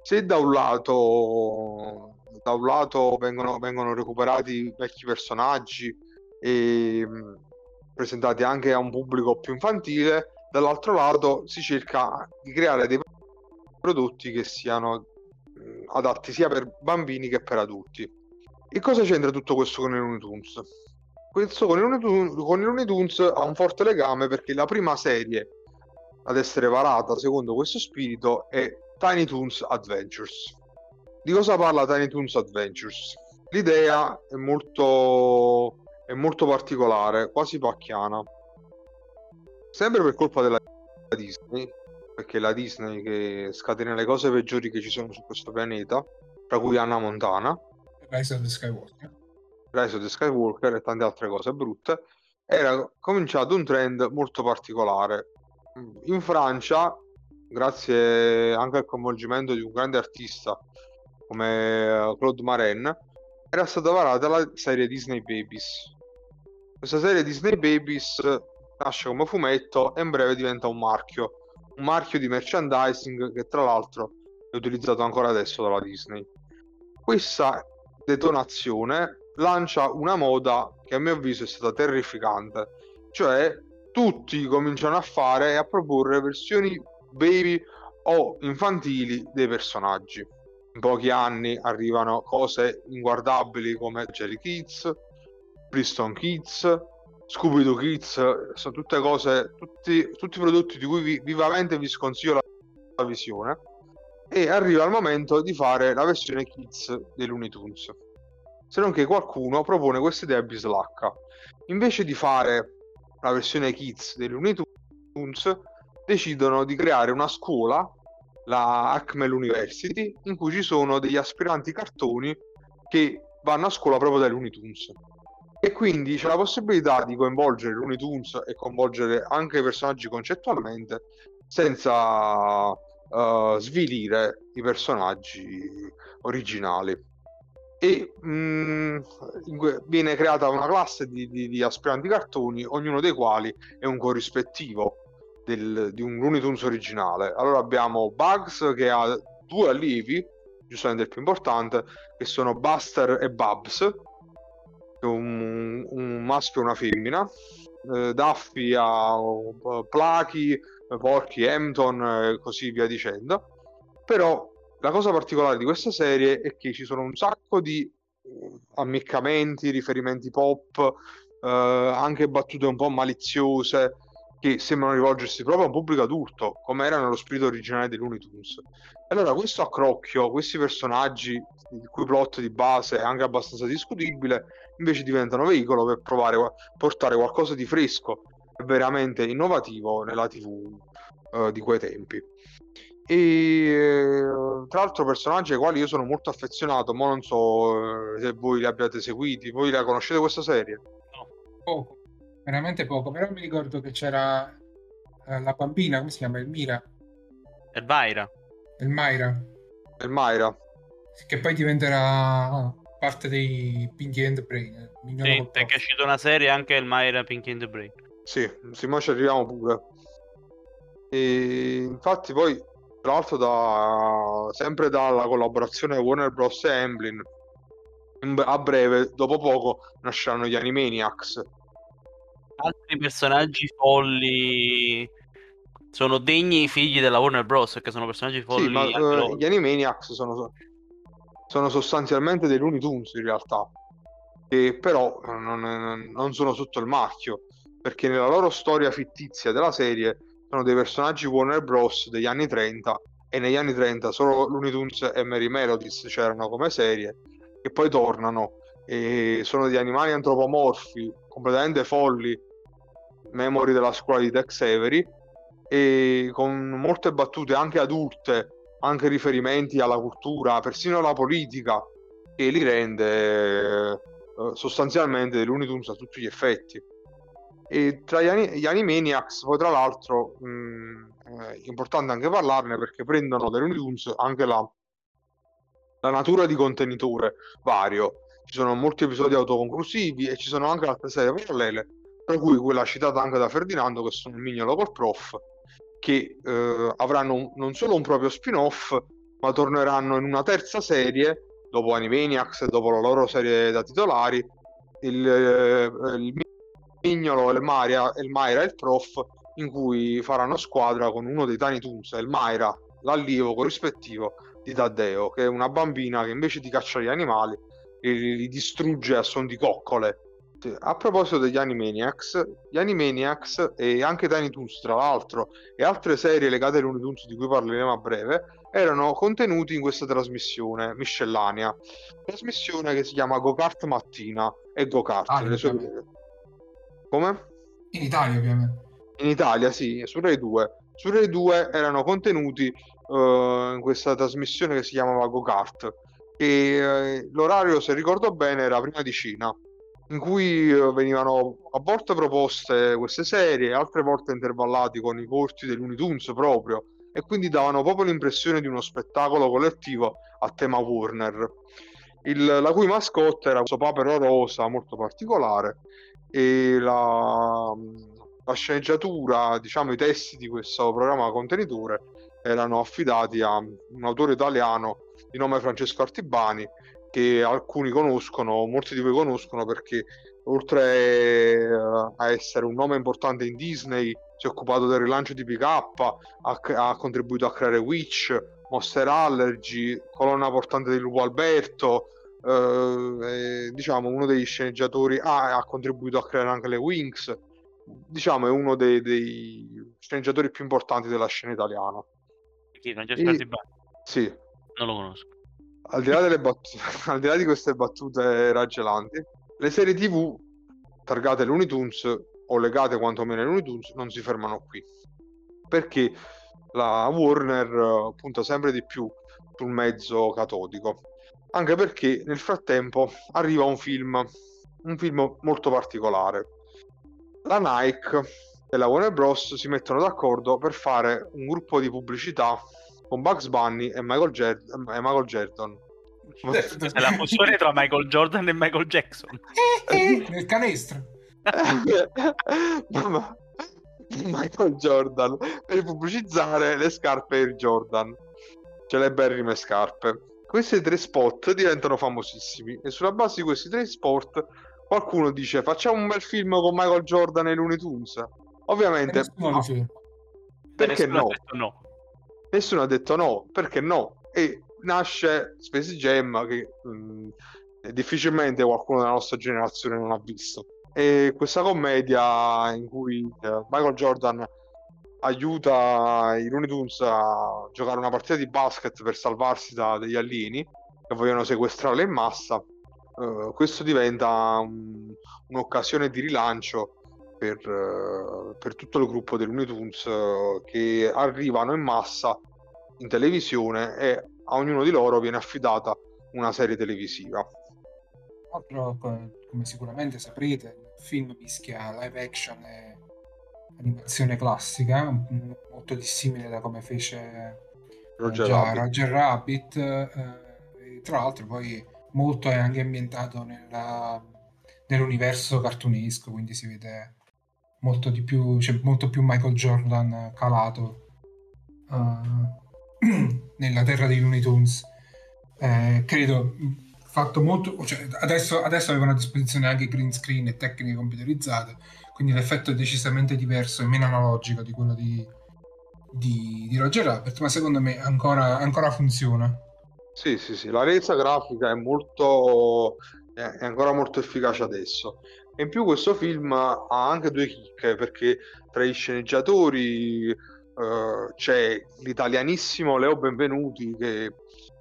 se da un lato, da un lato vengono, vengono recuperati vecchi personaggi e mh, presentati anche a un pubblico più infantile, dall'altro lato si cerca di creare dei prodotti che siano mh, adatti sia per bambini che per adulti. E cosa c'entra tutto questo con i Looney Tunes? Questo con i Looney Tunes ha un forte legame perché la prima serie ad essere varata secondo questo spirito è Tiny Toons Adventures. Di cosa parla Tiny Toons Adventures? L'idea è molto, è molto particolare, quasi pacchiana. Sempre per colpa della Disney, perché è la Disney che scatena le cose peggiori che ci sono su questo pianeta, tra cui Anna Montana, Rise of the Skywalker. Rise of the Skywalker e tante altre cose brutte, era cominciato un trend molto particolare. In Francia, grazie anche al coinvolgimento di un grande artista come eh, Claude Marin, era stata varata la serie Disney Babies. Questa serie Disney Babies nasce come fumetto e in breve diventa un marchio, un marchio di merchandising che tra l'altro è utilizzato ancora adesso dalla Disney. Questa detonazione lancia una moda che a mio avviso è stata terrificante, cioè tutti cominciano a fare e a proporre versioni baby o infantili dei personaggi. In pochi anni arrivano cose inguardabili come Jerry Kids, Preston Kids, Scooby-Doo Kids, sono tutte cose, tutti, tutti prodotti di cui vi, vivamente vi sconsiglio la, la visione. E arriva il momento di fare la versione Kids dei Tunes se non che qualcuno propone questa idea bislacca. Invece di fare la versione Kids dei Looney Tunes, decidono di creare una scuola, la Acmel University, in cui ci sono degli aspiranti cartoni che vanno a scuola proprio dai Looney Tunes. E quindi c'è la possibilità di coinvolgere Looney Tunes e coinvolgere anche i personaggi concettualmente senza uh, svilire i personaggi originali e mh, mm, viene creata una classe di, di, di, aspiranti cartoni, ognuno dei quali è un corrispettivo del, di un Looney Tunes originale. Allora abbiamo Bugs che ha due allievi, giustamente il più importante, che sono Buster e Babs, un, un maschio e una femmina. Eh, Daffy ha uh, Plucky, Porky, Hampton e così via dicendo. Però la cosa particolare di questa serie è che ci sono un sacco di eh, ammiccamenti, riferimenti pop, eh, anche battute un po' maliziose che sembrano rivolgersi proprio a un pubblico adulto, come era nello spirito originale dei Looney Tunes. Allora, questo accrocchio, questi personaggi, il cui plot di base è anche abbastanza discutibile, invece diventano veicolo per provare a portare qualcosa di fresco e veramente innovativo nella TV eh, di quei tempi e eh, tra l'altro personaggi ai quali io sono molto affezionato ma non so eh, se voi li abbiate seguiti voi la conoscete questa serie? no poco veramente poco però mi ricordo che c'era eh, la bambina come si chiama? Elmira Elvira Elmira Elmira che poi diventerà parte dei Pinky and the Brain sì, perché è uscita una serie anche Elmira Pinky and the Brain sì, sì ma ci arriviamo pure e infatti poi tra l'altro da, sempre dalla collaborazione Warner Bros. e Emblem. A breve, dopo poco, nasceranno gli Animaniacs. Altri personaggi folli sono degni figli della Warner Bros. Che sono personaggi folli. Sì, ma uh, gli Animaniacs sono, sono sostanzialmente dei Looney Tunes in realtà, che però non, non sono sotto il marchio, perché nella loro storia fittizia della serie sono dei personaggi Warner Bros. degli anni 30 e negli anni 30 solo Looney Tunes e Mary Melodies c'erano come serie che poi tornano e sono degli animali antropomorfi completamente folli memori della scuola di Tex Avery e con molte battute anche adulte anche riferimenti alla cultura persino alla politica che li rende eh, sostanzialmente Looney Tunes a tutti gli effetti e tra gli, gli Animaniacs, poi tra l'altro, mh, è importante anche parlarne perché prendono dai Looney Tunes anche la, la natura di contenitore vario. Ci sono molti episodi autoconclusivi e ci sono anche altre serie parallele, tra cui quella citata anche da Ferdinando, che sono il mignolo col prof, che eh, avranno un, non solo un proprio spin-off, ma torneranno in una terza serie, dopo Animaniacs e dopo la loro serie da titolari, il, eh, il Mignolo, Maria, il Mayra e il Prof in cui faranno squadra con uno dei Tiny Toons, il Mayra, l'allievo corrispettivo di Taddeo, che è una bambina che invece di cacciare gli animali li, li distrugge a suon di coccole. A proposito degli Animaniacs, gli Animaniacs e anche Tiny Toons, tra l'altro, e altre serie legate ai Looney Tunes di cui parleremo a breve, erano contenuti in questa trasmissione miscellanea. Trasmissione che si chiama Go Kart Mattina e Go Kart. Ah, le sue... Come? In Italia, ovviamente. In Italia, sì, su Rai 2. Su Rai 2 erano contenuti uh, in questa trasmissione che si chiamava Go Kart. E uh, l'orario, se ricordo bene, era prima di Cina, in cui uh, venivano a volte proposte queste serie, altre volte intervallati con i corti dei Looney Tunes proprio, e quindi davano proprio l'impressione di uno spettacolo collettivo a tema Warner. Il, la cui mascotte era questo papero rosa molto particolare e la, la sceneggiatura, diciamo i testi di questo programma contenitore erano affidati a un autore italiano di nome Francesco Artibani che alcuni conoscono, molti di voi conoscono perché oltre a essere un nome importante in Disney si è occupato del rilancio di PK, ha, ha contribuito a creare Witch, Monster Allergy, colonna portante di Lupo Alberto, eh, diciamo uno degli sceneggiatori ah, ha contribuito a creare anche le Wings. Diciamo è uno dei, dei sceneggiatori più importanti della scena italiana chi Francesco e... sì non lo conosco al di, là delle battute, (laughs) al di là di queste battute raggelanti le serie tv targate Looney Tunes o legate quantomeno ai Looney Tunes non si fermano qui perché la Warner punta sempre di più sul mezzo catodico anche perché nel frattempo arriva un film, un film molto particolare. La Nike e la Warner Bros. si mettono d'accordo per fare un gruppo di pubblicità con Bugs Bunny e Michael, Jer- e Michael Jordan. È la fusione tra Michael Jordan e Michael Jackson. Nel canestro. (laughs) Michael Jordan per pubblicizzare le scarpe Air Jordan, celeberrime scarpe questi tre spot diventano famosissimi e sulla base di questi tre spot qualcuno dice facciamo un bel film con Michael Jordan e Looney Tunes ovviamente no. perché no? no? Nessuno ha detto no perché no e nasce Space Jam che mh, mm, difficilmente qualcuno della nostra generazione non ha visto e questa commedia in cui uh, Michael Jordan aiuta i Looney Tunes a giocare una partita di basket per salvarsi da degli alieni che vogliono sequestrarle in massa. Uh, questo diventa un, un'occasione di rilancio per, uh, per, tutto il gruppo dei Looney Tunes uh, che arrivano in massa in televisione e a ognuno di loro viene affidata una serie televisiva. Altro, come sicuramente saprete, il film mischia live action e animazione classica, molto dissimile da come fece Roger, già Rabbit. Roger Rabbit. Eh, tra l'altro poi molto è anche ambientato nella, nell'universo cartunesco, quindi si vede molto di più, c'è molto più Michael Jordan calato uh, (clears throat) nella terra dei Looney Tunes. Eh, credo fatto molto. Cioè, adesso, adesso avevano a disposizione anche green screen e tecniche computerizzate, quindi l'effetto è decisamente diverso e meno analogico di quello di, di, di Roger Rabbit, ma secondo me ancora, ancora funziona. Sì, sì, sì, la resa grafica è molto è ancora molto efficace adesso. E in più questo film ha anche due chicche perché tra i sceneggiatori uh, c'è l'italianissimo Leo Benvenuti che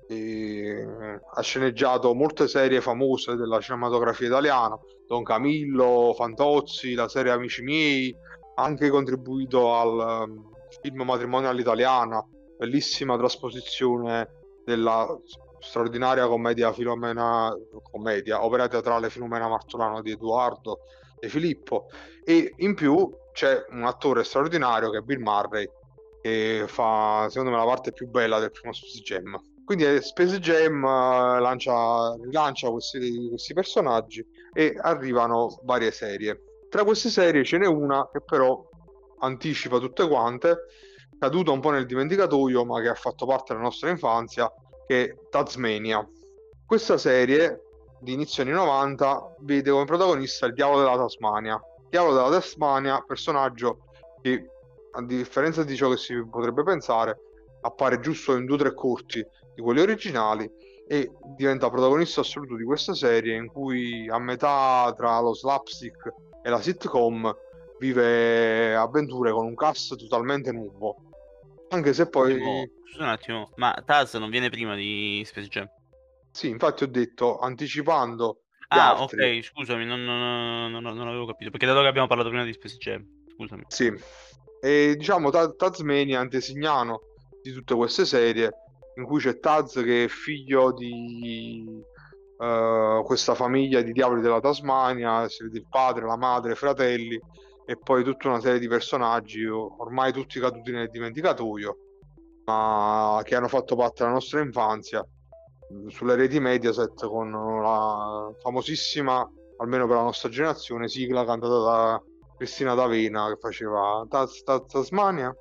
eh, ha sceneggiato molte serie famose della cinematografia italiana, Don Camillo, Fantozzi, la serie Amici miei, ha anche contribuito al um, film Matrimonio all'italiana, bellissima trasposizione della straordinaria commedia Filomena, commedia, opera teatrale Filomena Martolano di Edoardo De Filippo. E in più c'è un attore straordinario che è Bill Murray che fa secondo me la parte più bella del primo Space Jam. Quindi eh, Space Jam uh, lancia, rilancia questi, questi personaggi e arrivano varie serie. Tra queste serie ce n'è una che però anticipa tutte quante caduta un po' nel dimenticatoio ma che ha fatto parte della nostra infanzia che Tasmania. Questa serie di inizio anni 90 vede come protagonista il diavolo della Tasmania. Il diavolo della Tasmania, personaggio che a differenza di ciò che si potrebbe pensare, appare giusto in due o tre corti di quelli originali e diventa protagonista assoluto di questa serie in cui a metà tra lo slapstick e la sitcom vive avventure con un cast totalmente nuovo anche se poi... Scusa un attimo, ma Taz non viene prima di Space Jam? Sì, infatti ho detto, anticipando... Ah, altri... ok, scusami, non, non, non, non, avevo capito, perché dato che abbiamo parlato prima di Space Jam, scusami. Sì, e diciamo Tasmania, antesignano di tutte queste serie, in cui c'è Taz che è figlio di uh, questa famiglia di diavoli della Tasmania, si vede il padre, la madre, i fratelli, e poi tutta una serie di personaggi ormai tutti caduti nel dimenticatoio che hanno fatto parte della nostra infanzia sulle reti Mediaset con la famosissima almeno per la nostra generazione sigla cantata da Cristina D'Avena che faceva Tasmania.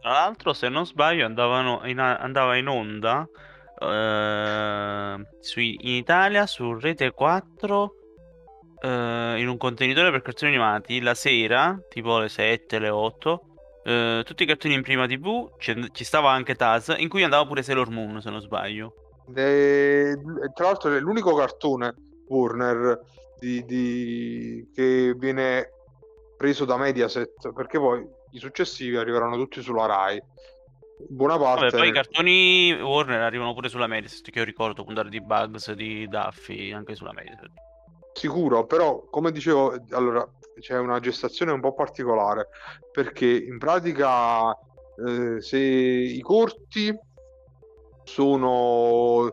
Tra l'altro se non sbaglio in, andava in onda eh, su, in Italia su Rete 4 eh, in un contenitore per cartoni animati la sera, tipo alle 7, alle 8, eh, tutti i cartoni in prima TV, ci stava anche Taz, in cui andava pure Sailor Moon, se non sbaglio. E, tra l'altro è l'unico cartone Warner di, di, che viene preso da Mediaset, perché poi i successivi arriveranno tutti sulla Rai. Buona parte. Vabbè, poi i cartoni Warner arrivano pure sulla Mediaset, che io ricordo puntare di Bugs, di Duffy, anche sulla Mediaset. Sicuro, però come dicevo, allora c'è una gestazione un po' particolare perché in pratica eh, se i corti sono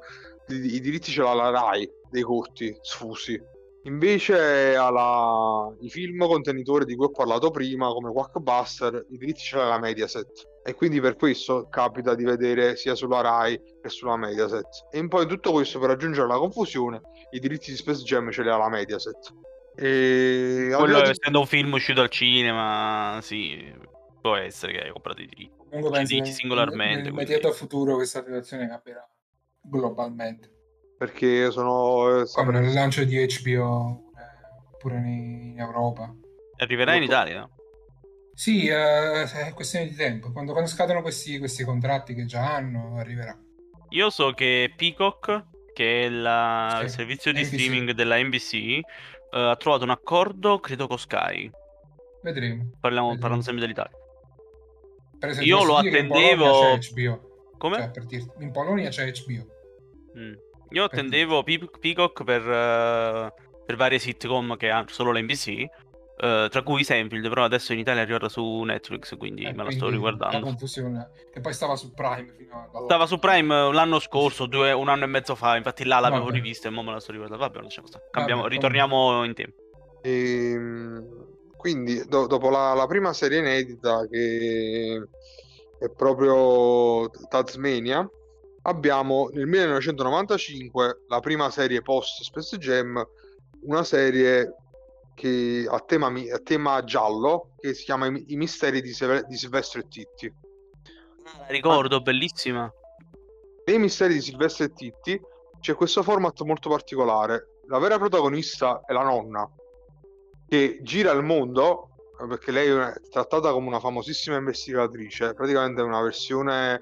i, diritti ce l'ha la RAI dei corti sfusi invece alla, i film contenitori di cui ho parlato prima come Quackbuster i diritti ce l'ha la Mediaset e quindi per questo capita di vedere sia sulla Rai che sulla Mediaset. E poi tutto questo per aggiungere la confusione, i diritti di Space Jam ce li ha la Mediaset. E quello di... essendo un film uscito al cinema, sì, può essere che hai comprato i diritti. Comunque penso dici singolarmente. Nel immediato futuro questa situazione cambierà globalmente. Perché sono... Eh, Come nel lancio di HBO pure in Europa. Arriverà in Italia? Sì, uh, è questione di tempo. Quando, quando scadono questi, questi, contratti che già hanno, arriverà. Io so che Peacock, che è la, sì, il servizio di NBC. streaming della NBC, uh, ha trovato un accordo, credo, con Sky. Vedremo. Parliamo, Vedremo. parlando sempre dell'Italia. Esempio, Io lo attendevo. Come? Cioè, per dirti, in Polonia c'è HBO. Mm. Io attendevo Peacock per, uh, per varie sitcom che hanno solo l'NBC Uh, tra cui Seinfeld, però adesso in Italia è arrivata su Netflix, quindi eh, me la sto riguardando. La confusione, che poi stava su Prime fino a... Stava su Prime l'anno scorso, due, un anno e mezzo fa, infatti là l'avevo Vabbè. rivista e ora me la sto riguardando. Vabbè, non c'è cosa. Cambiamo, Vabbè, ritorniamo in tempo. E, ehm, quindi, do, dopo la, la, prima serie inedita, che è proprio Tasmania, abbiamo nel 1995 la prima serie post Space Jam, una serie che, a, tema, a tema giallo che si chiama I, misteri di, Seve, di Silvestro e Titti. La ricordo, bellissima. Nei misteri di Silvestre e Titti c'è questo format molto particolare. La vera protagonista è la nonna, che gira il mondo, eh, perché lei è trattata come una famosissima investigatrice, praticamente è una versione.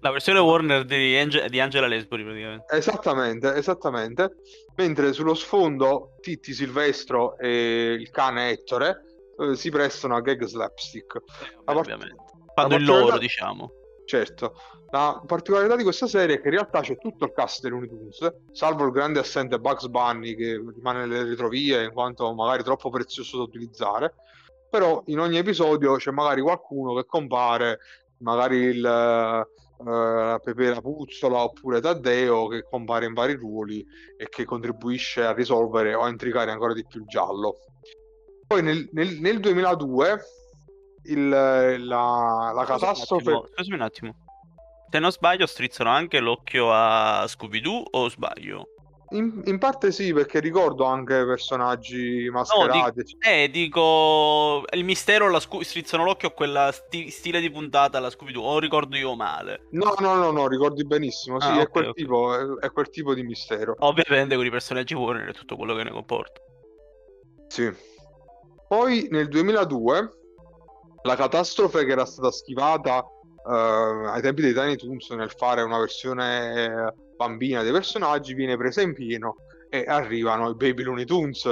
La versione Warner di, Ange- di Angela Lesbury, praticamente. Esattamente, esattamente. Mentre sullo sfondo Titti Silvestro e il cane Ettore eh, si prestano a gag slapstick. Eh, part- ovviamente. Fanno il loro, diciamo. Certo, la particolarità di questa serie è che in realtà c'è tutto il cast dei Looney Tunes, salvo il grande assente Bugs Bunny che rimane nelle retrovie in quanto magari troppo prezioso da utilizzare, però in ogni episodio c'è magari qualcuno che compare, magari il eh, Pepe la Puzzola oppure Taddeo che compare in vari ruoli e che contribuisce a risolvere o a intricare ancora di più il giallo. Poi nel, nel- nel 2002 il- la, la catastrofe... Scusami un attimo. Se non sbaglio, strizzano anche l'occhio a Scooby-Doo o sbaglio? In, in parte sì, perché ricordo anche personaggi mascherati. ecc- Eh, dico. Il mistero la scu- strizzano l'occhio a quella sti- stile di puntata alla Scooby-Doo. O ricordo io male. No, no, no, no, ricordi benissimo. Sì, Ah, è, ok, quel ok. tipo, è, è quel tipo di mistero. Ovviamente con i personaggi Warner e tutto quello che ne comporta. Sì. Poi nel 2002 la catastrofe che era stata schivata eh, ai tempi dei Tiny Toons nel fare una versione eh, bambina dei personaggi viene presa in pieno e arrivano i Baby Looney Tunes.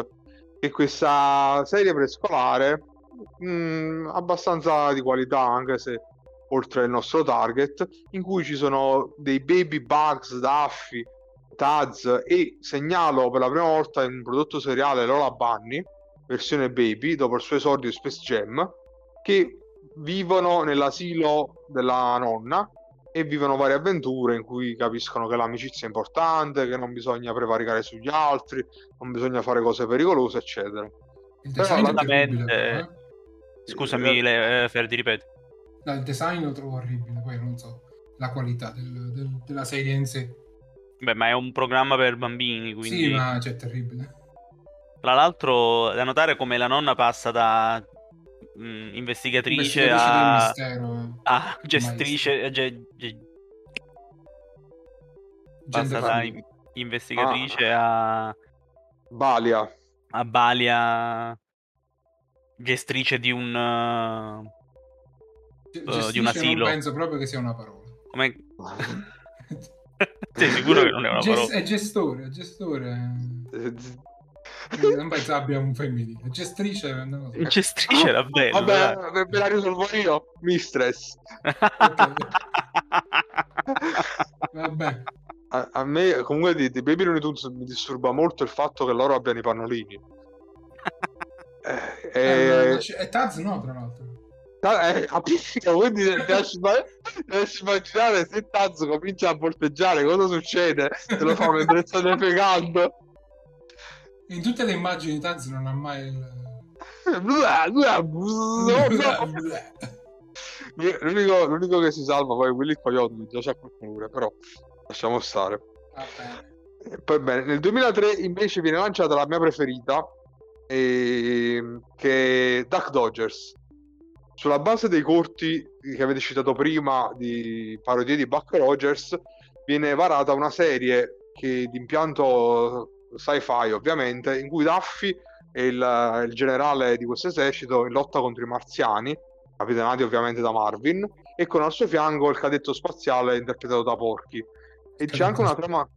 È questa serie prescolare mh, abbastanza di qualità anche se oltre il nostro target in cui ci sono dei baby bugs Daffy Taz e segnalo per la prima volta in un prodotto seriale Lola Bunny versione baby dopo il suo esordio Space Jam che vivono nell'asilo della nonna e vivono varie avventure in cui capiscono che l'amicizia è importante, che non bisogna prevaricare sugli altri, non bisogna fare cose pericolose, eccetera. Il Però design è onestamente- terribile, però, eh. Scusami, le, eh, Ferdi, ripeti. No, il design lo trovo orribile, poi non so la qualità del- del- della serie in sé. Beh, ma è un programma per bambini, quindi. Sì, ma c'è terribile. Tra l'altro, da notare come la nonna passa da mh, investigatrice Investigatrice del a, mistero. eh. a gestrice. a ge- ge- passa Gender da fluid. in- investigatrice a, Balia. a Balia, gestrice di un. eh, Ge- di un asilo. Non penso proprio che sia una parola. come... (laughs) Sei sicuro che non è una parola? È gestore, è gestore. Eh, Eh, Non penso abbia un femminile. Gestrice, non so. Gestrice era bello. dai. Vabbè, ve la risolvo io, mistress. (laughs) Vabbè. A, a me comunque di, di Baby Looney Tunes mi disturba molto il fatto che loro abbiano i pannolini. Eh, Eh, eh, e Taz no, tra l'altro. eh, (laughs) appunto, quindi lasci immaginare se Taz comincia a volteggiare cosa succede se lo fa mentre sta defecando. In tutte le immagini Taz non ha mai il... L'unico, (laughs) l'unico che si salva poi Willy Coyote, già c'ha qualcuno, però lasciamo stare. Eh, Poi bene, nel 2003 invece viene lanciata la mia preferita, ehm, che è Duck Dodgers. Sulla base dei corti che avete citato prima di parodie di Buck Rogers, viene varata una serie che di impianto sci-fi ovviamente, in cui Daffy è il, il generale di questo esercito in lotta contro i marziani, capitanati ovviamente da Marvin, e con al suo fianco il cadetto spaziale interpretato da Porky. E c'è anche una trama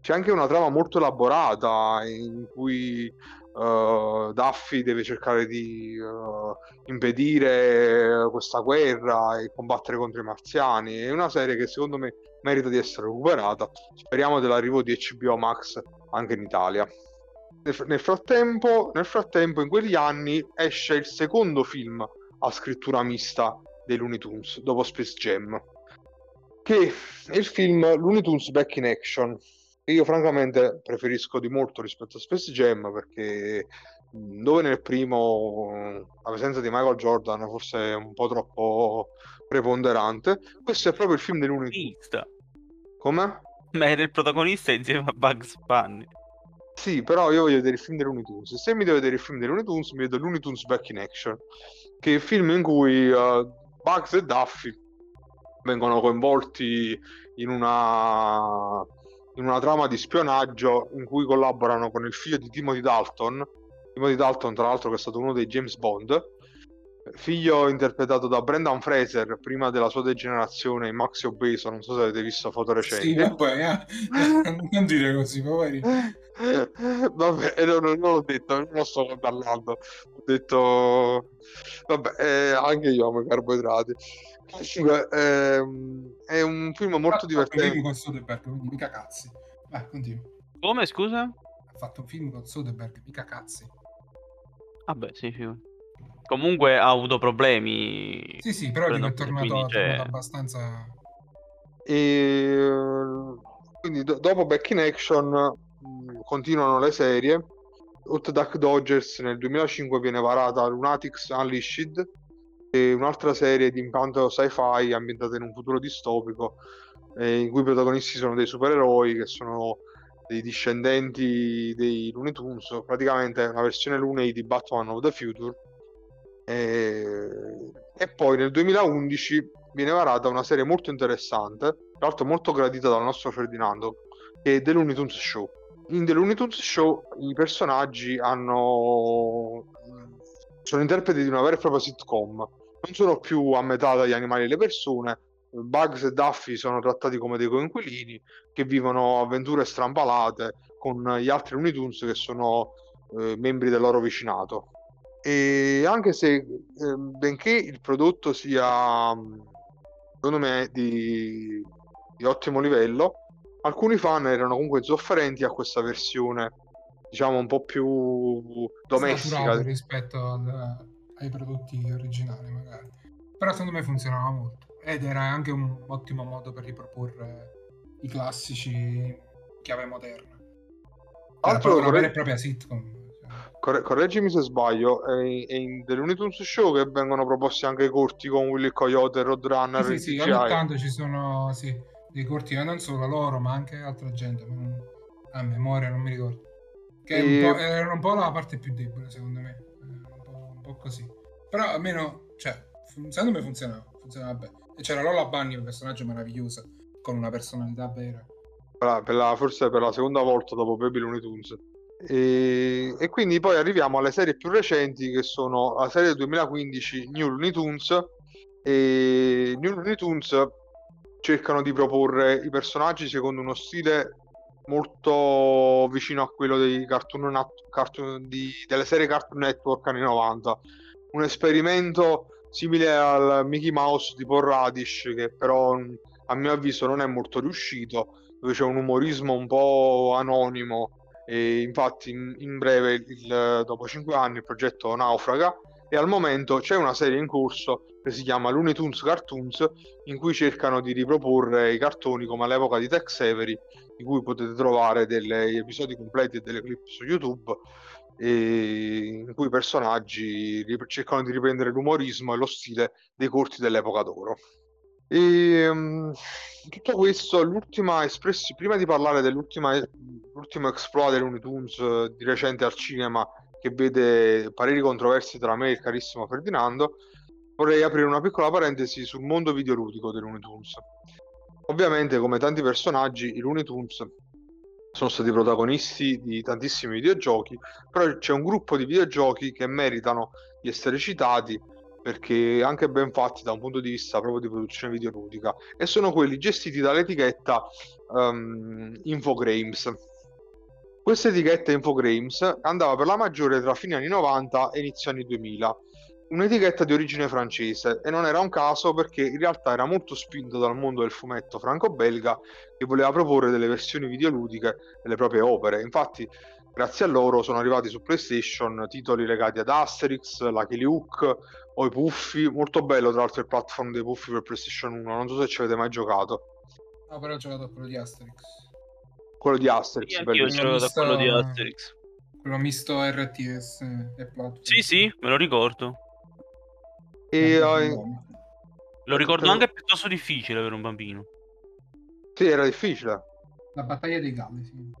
c'è anche una trama molto elaborata in cui eh, Daffy deve cercare di eh, impedire questa guerra e combattere contro i marziani. È una serie che secondo me merita di essere recuperata. Speriamo dell'arrivo di HBO Max anche in Italia. Nel, fr- nel frattempo, nel frattempo, in quegli anni esce il secondo film a scrittura mista dei Looney Tunes dopo Space Jam, che è il film Looney Tunes Back in Action che io francamente preferisco di molto rispetto a Space Jam perché dove nel primo la presenza di Michael Jordan forse è un po' troppo preponderante questo è proprio il film dei Looney Tunes come? Ma era il protagonista insieme a Bugs Bunny. Sì, però io voglio vedere il film dei Tunes. Se mi devo vedere il film dei Tunes, mi vedo Looney Tunes Back in Action, che è il film in cui eh, Bugs e Duffy vengono coinvolti in una, in una trama di spionaggio in cui collaborano con il figlio di Timothy Dalton. Timothy Dalton, tra l'altro, che è stato uno dei James Bond, figlio interpretato da Brendan Fraser prima della sua degenerazione in Maxi Obeso. Non so se avete visto foto recenti. Sì, vabbè, eh. (laughs) non dire così, poveri. Vabbè, non, non l'ho detto, non lo sto parlando. Ho detto, vabbè, eh, anche io amo i carboidrati. Comunque, ehm, è un film molto divertente. Un film con Soderbergh, quindi mica cazzi. Vai, continua. Come, scusa? Ha fatto un film con Soderbergh, mica cazzi. Vabbè, sì, sì. Comunque ha avuto problemi. Sì, sì, però è tornato, quindi, è tornato abbastanza... E quindi do- dopo Back in Action mh, continuano le serie. Hot Duck Dodgers nel 2005 viene varata Lunatics Unleashed, e un'altra serie di impianto sci-fi ambientata in un futuro distopico, eh, in cui i protagonisti sono dei supereroi che sono dei discendenti dei Looney Tunes, praticamente una versione Looney di Batman of the Future e, e poi nel 2011 viene varata una serie molto interessante, tra l'altro molto gradita dal nostro Ferdinando, che è The Looney Tunes Show. In The Looney Tunes Show i personaggi hanno... sono interpreti di una vera e propria sitcom, non sono più a metà dagli animali e le persone, Bugs e Duffy sono trattati come dei coinquilini che vivono avventure strampalate con gli altri Looney Tunes che sono eh, membri del loro vicinato. E anche se, eh, benché il prodotto sia, secondo me, di, di ottimo livello, alcuni fan erano comunque insofferenti a questa versione, diciamo, un po' più domestica. rispetto al, ai prodotti originali, magari. Però secondo me funzionava molto. Ed era anche un ottimo modo per riproporre i classici chiave moderna. Era Altro una vera e propria sitcom corre- correggimi se sbaglio, è, è in The Looney Tunes Show che vengono proposti anche i corti con Willy Coyote, Roadrunner. Sì, sì, ogni tanto ci sono sì, dei corti, ma non solo loro, ma anche altra gente. Non... A memoria non mi ricordo. Che e... un era un po' la parte più debole, secondo me. Un po', un po', così. Però almeno, cioè, secondo me funzionava. Funzionava bene. E c'era Lola Bunny, un personaggio meraviglioso, con una personalità vera. Per la, forse per la seconda volta dopo Baby Looney Tunes. E, e, quindi poi arriviamo alle serie più recenti che sono la serie del 2015 New Looney Tunes. E New Looney Tunes cercano di proporre i personaggi secondo uno stile molto vicino a quello dei cartoon, cartoon di, delle serie Cartoon Network anni 90 un esperimento simile al Mickey Mouse Paul Radish che però a mio avviso non è molto riuscito dove c'è un umorismo un po' anonimo e infatti in, in breve, il, dopo cinque anni, il progetto naufraga e al momento c'è una serie in corso che si chiama Looney Tunes Cartoons in cui cercano di riproporre i cartoni come all'epoca di Tex Avery in cui potete trovare degli episodi completi e delle clip su YouTube in cui i personaggi cercano di riprendere l'umorismo e lo stile dei corti dell'epoca d'oro. E um, tutto questo, l'ultima espressione, prima di parlare dell'ultima l'ultimo exploit Looney Tunes eh, di recente al cinema che vede pareri controversi tra me e il carissimo Ferdinando, vorrei aprire una piccola parentesi sul mondo videoludico Looney Tunes. Ovviamente, come tanti personaggi, i Looney Tunes sono stati protagonisti di tantissimi videogiochi, però c'è un gruppo di videogiochi che meritano di essere citati perché anche ben fatti da un punto di vista proprio di produzione videoludica e sono quelli gestiti dall'etichetta um, Infogrames questa etichetta Infogrames andava per la maggiore tra fine anni 90 e inizio anni 2000, un'etichetta di origine francese e non era un caso perché in realtà era molto spinto dal mondo del fumetto franco-belga che voleva proporre delle versioni videoludiche delle proprie opere. Infatti, grazie a loro sono arrivati su PlayStation titoli legati ad Asterix, Lucky Luke o i Puffi, molto bello tra l'altro il platform dei Puffi per PlayStation 1, non so se ci avete mai giocato. No, però ho giocato a quello di Asterix quello di Asterix. Sì, io ho da quello di Asterix. Quello misto RTS e platform. Sì, sì, me lo ricordo. E, uh, lo ricordo anche piuttosto difficile per un bambino. Sì, era difficile. La battaglia dei galli, sì.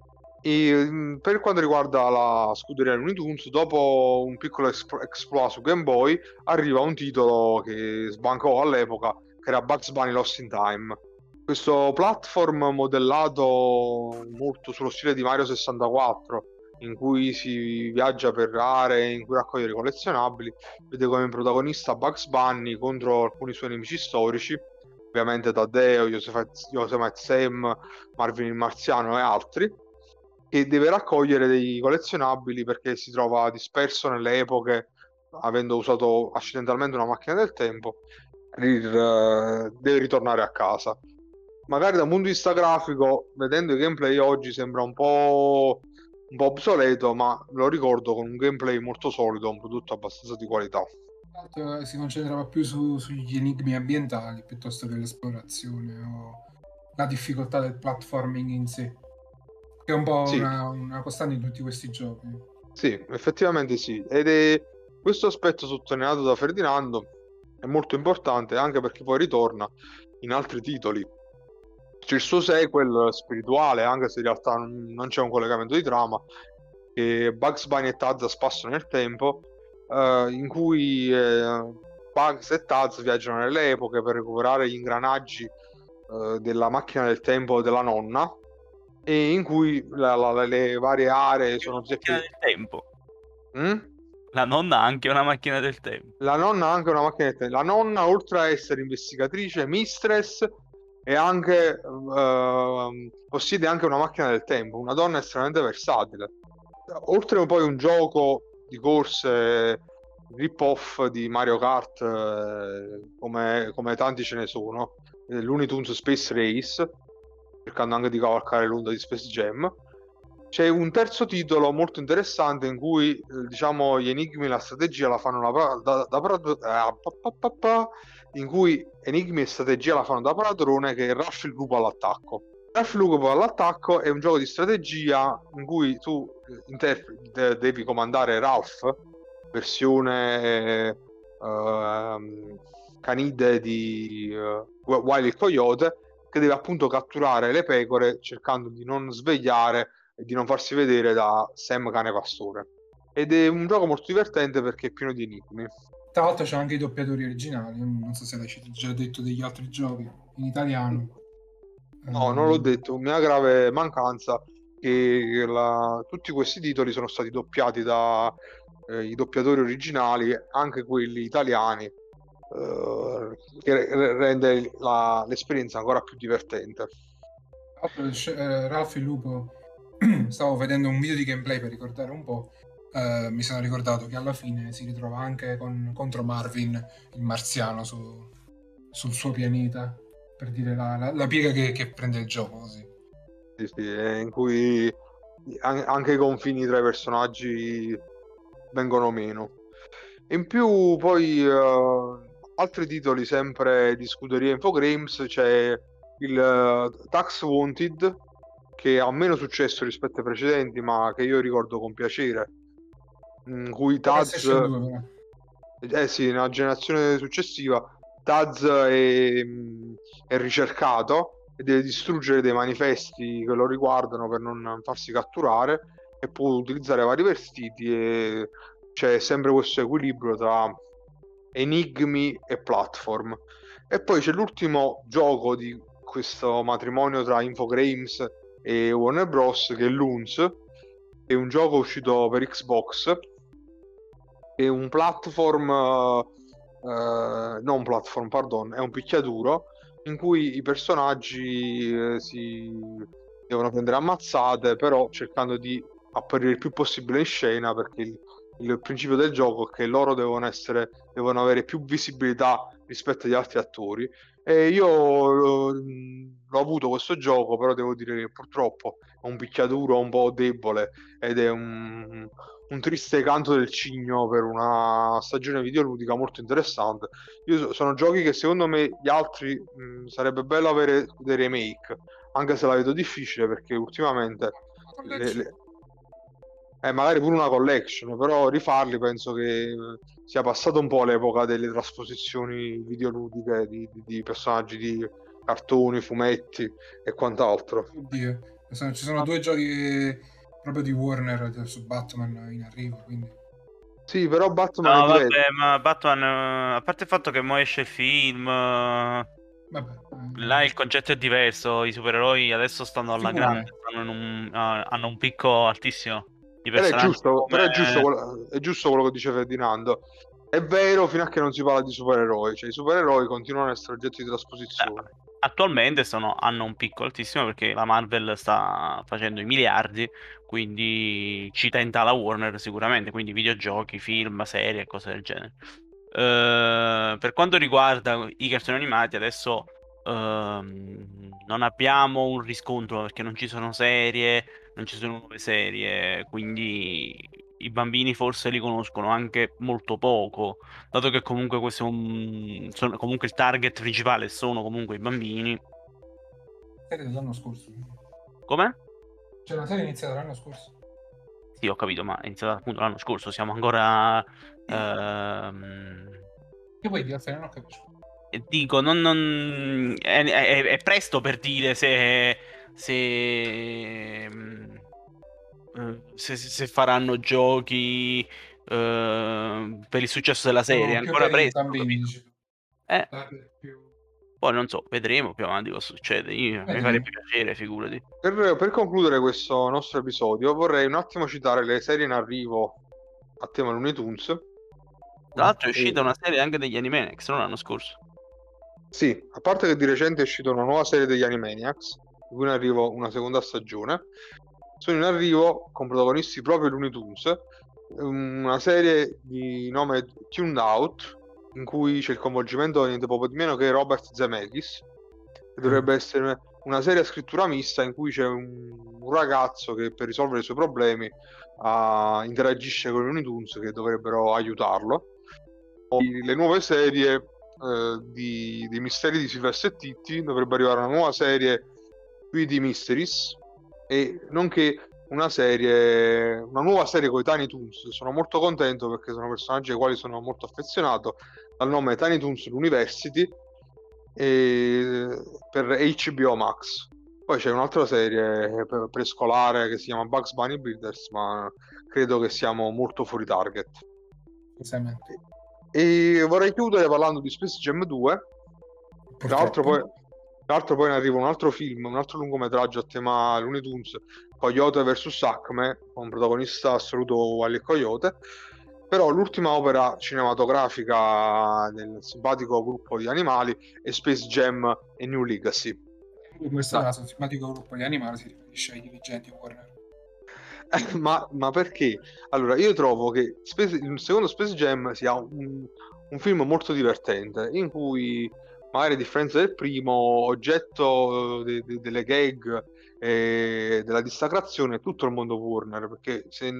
E, mm, per quanto riguarda la scuderia Looney Tunes, dopo un piccolo exp- exploit su Game Boy, arriva un titolo che sbancò all'epoca, che era Bugs Bunny Lost in Time. Questo platform modellato molto sullo stile di Mario 64, in cui si viaggia per aree in cui raccogliere collezionabili, vede come protagonista Bugs Bunny contro alcuni suoi nemici storici, ovviamente Taddeo, Yosemite Sam, Marvin il Marziano e altri che deve raccogliere dei collezionabili perché si trova disperso nelle epoche, avendo usato accidentalmente una macchina del tempo, rir- deve ritornare a casa. Magari da un punto di vista grafico, vedendo i gameplay oggi sembra un po', un po' obsoleto, ma lo ricordo con un gameplay molto solido, un prodotto abbastanza di qualità. Si concentrava più su, sugli enigmi ambientali piuttosto che l'esplorazione o la difficoltà del platforming in sé è un po' sì. una, una, costante in tutti questi giochi. Sì, effettivamente sì. Ed è questo aspetto sottolineato da Ferdinando è molto importante anche perché poi ritorna in altri titoli. C'è il suo sequel spirituale, anche se in realtà non c'è un collegamento di trama, che Bugs Bunny e Taz spassano nel tempo, eh, in cui eh, Bugs e Taz viaggiano nelle epoche per recuperare gli ingranaggi eh, della macchina del tempo della nonna e in cui la, la, le varie aree sono macchina del tempo. Mm? La nonna ha anche una macchina del tempo. La nonna ha anche una macchina del tempo. La nonna, oltre a essere investigatrice, mistress, e anche uh, possiede anche una macchina del tempo. Una donna estremamente versatile. Oltre a poi un gioco di corse rip-off di Mario Kart, eh, come, come tanti ce ne sono, eh, Looney Tunes Space Race cercando anche di cavalcare l'onda di Space Jam. C'è un terzo titolo molto interessante in cui eh, diciamo gli enigmi e la strategia la fanno da, da, da, eh, in cui enigmi e strategia la fanno da padrone che è Rush il lupo all'attacco. Rush lupo all'attacco è un gioco di strategia in cui tu eh, interpreti, devi comandare Ralph, versione uh, canide di uh, Wily il Coyote, che deve appunto catturare le pecore cercando di non svegliare e di non farsi vedere da Sam cane pastore. Ed è un gioco molto divertente perché è pieno di enigmi. Tra l'altro c'è anche i doppiatori originali, non so se l'hai già detto degli altri giochi in italiano. No, non l'ho detto, mia grave mancanza che la... tutti questi titoli sono stati doppiati dai eh, doppiatori originali, anche quelli italiani, uh, che rende la, l'esperienza ancora più divertente. Eh, Ralph il lupo, (clears throat) stavo vedendo un video di gameplay per ricordare un po'. Uh, mi sono ricordato che alla fine si ritrova anche con, contro Marvin, il marziano, su, sul suo pianeta, per dire la, la, la piega che, che, prende il gioco così. Sì, sì, in cui anche i confini tra i personaggi vengono meno. In più poi uh, altri titoli sempre di scuderia Infogrames c'è il uh, Tax Wanted che ha meno successo rispetto ai precedenti ma che io ricordo con piacere in cui Taz eh sì, nella generazione successiva Taz è, è ricercato e deve distruggere dei manifesti che lo riguardano per non farsi catturare e può utilizzare vari vestiti e c'è sempre questo equilibrio tra enigmi e platform. E poi c'è l'ultimo gioco di questo matrimonio tra Infogrames e Warner Bros. che è Loons, è un gioco uscito per Xbox, è un platform, uh, non platform, pardon, è un picchiaduro in cui i personaggi uh, si devono prendere ammazzate, però cercando di apparire il più possibile in scena perché il, il principio del gioco è che loro devono, essere, devono avere più visibilità rispetto agli altri attori. E io l'ho, l'ho avuto questo gioco, però devo dire che purtroppo è un picchiaduro un po' debole ed è un, un triste canto del cigno per una stagione videoludica molto interessante. Io, sono giochi che secondo me gli altri mh, sarebbe bello avere dei remake, anche se la vedo difficile perché ultimamente le, le, eh, magari pure una collection, però rifarli penso che sia passato un po' l'epoca delle trasposizioni videoludiche di, di, di personaggi di cartoni, fumetti e quant'altro. Oddio. Ci sono due giochi proprio di Warner su Batman in arrivo, quindi... Sì, però Batman No, è vabbè, ma Batman, eh, a parte il fatto che mo esce il film, eh, Vabbè. eh, là il concetto è diverso. I supereroi adesso stanno alla Figurati. grande, stanno in un- ah, hanno un picco altissimo. Però è giusto, come- però è giusto, quello, è giusto quello che dice Ferdinando. È vero fino a che non si parla di supereroi, cioè i supereroi continuano ad essere oggetti di trasposizione. attualmente sono- hanno un picco altissimo perché la Marvel sta facendo i miliardi, quindi ci tenta la Warner sicuramente, quindi videogiochi, film, serie e cose del genere. Eh, per quanto riguarda i cartoni animati, adesso ehm, non abbiamo un riscontro perché non ci sono serie, non ci sono nuove serie, quindi i bambini forse li conoscono anche molto poco dato che comunque questo è un sono- comunque il target principale sono comunque i bambini. serie dell'anno scorso. Come? C'è una serie iniziata l'anno scorso. Sì, ho capito, ma è iniziato appunto l'anno scorso, siamo ancora ehm, Che poi di altre non ho capito. dico, non, non- è, è- è presto per dire se se, mm, eh, se, se faranno giochi eh, per il successo della serie, più ancora presto. Eh, più- poi non so, vedremo più avanti cosa succede. Io, mi Vedremo. farebbe piacere, figurati. Per, per concludere questo nostro episodio, vorrei un attimo citare le serie in arrivo a tema Looney Tunes. Tra l'altro è E- uscita una serie anche degli Animaniacs, non l'anno scorso. Sì, a parte che di recente è uscita una nuova serie degli Animaniacs, di cui in arrivo una seconda stagione. Sono in arrivo con protagonisti proprio Looney Tunes, una serie di nome Tuned Out, in cui c'è il coinvolgimento niente poco di meno che Robert Zemeckis, che dovrebbe essere una serie a scrittura mista in cui c'è un, un ragazzo che per risolvere i suoi problemi ah, interagisce con i Looney Tunes che dovrebbero aiutarlo. Poi le nuove serie eh, di, dei misteri di Silvestre e Titti dovrebbe arrivare una nuova serie qui di Mysteries e nonché una serie una nuova serie con i Tiny Toons. Sono molto contento perché sono personaggi ai quali sono molto affezionato. Dal nome Tiny Toons University e per HBO Max. Poi c'è un'altra serie prescolare che si chiama Bugs Bunny Builders ma credo che siamo molto fuori target. E vorrei chiudere parlando di Space Jam 2 tra l'altro poi, tra l'altro poi ne arriva un altro film, un altro lungometraggio a tema Looney Tunes, Coyote vs Acme, con protagonista assoluto Wally Coyote. Però l'ultima opera cinematografica del simpatico gruppo di animali è Space Jam e New Legacy. In questo caso, il simpatico gruppo di animali si riferisce ai dirigenti Warner. ma, ma perché? Allora, io trovo che Space- il secondo Space Jam sia un, un film molto divertente, in cui magari a differenza del primo, oggetto de- de- delle gag e della dissacrazione è tutto il mondo Warner, perché se,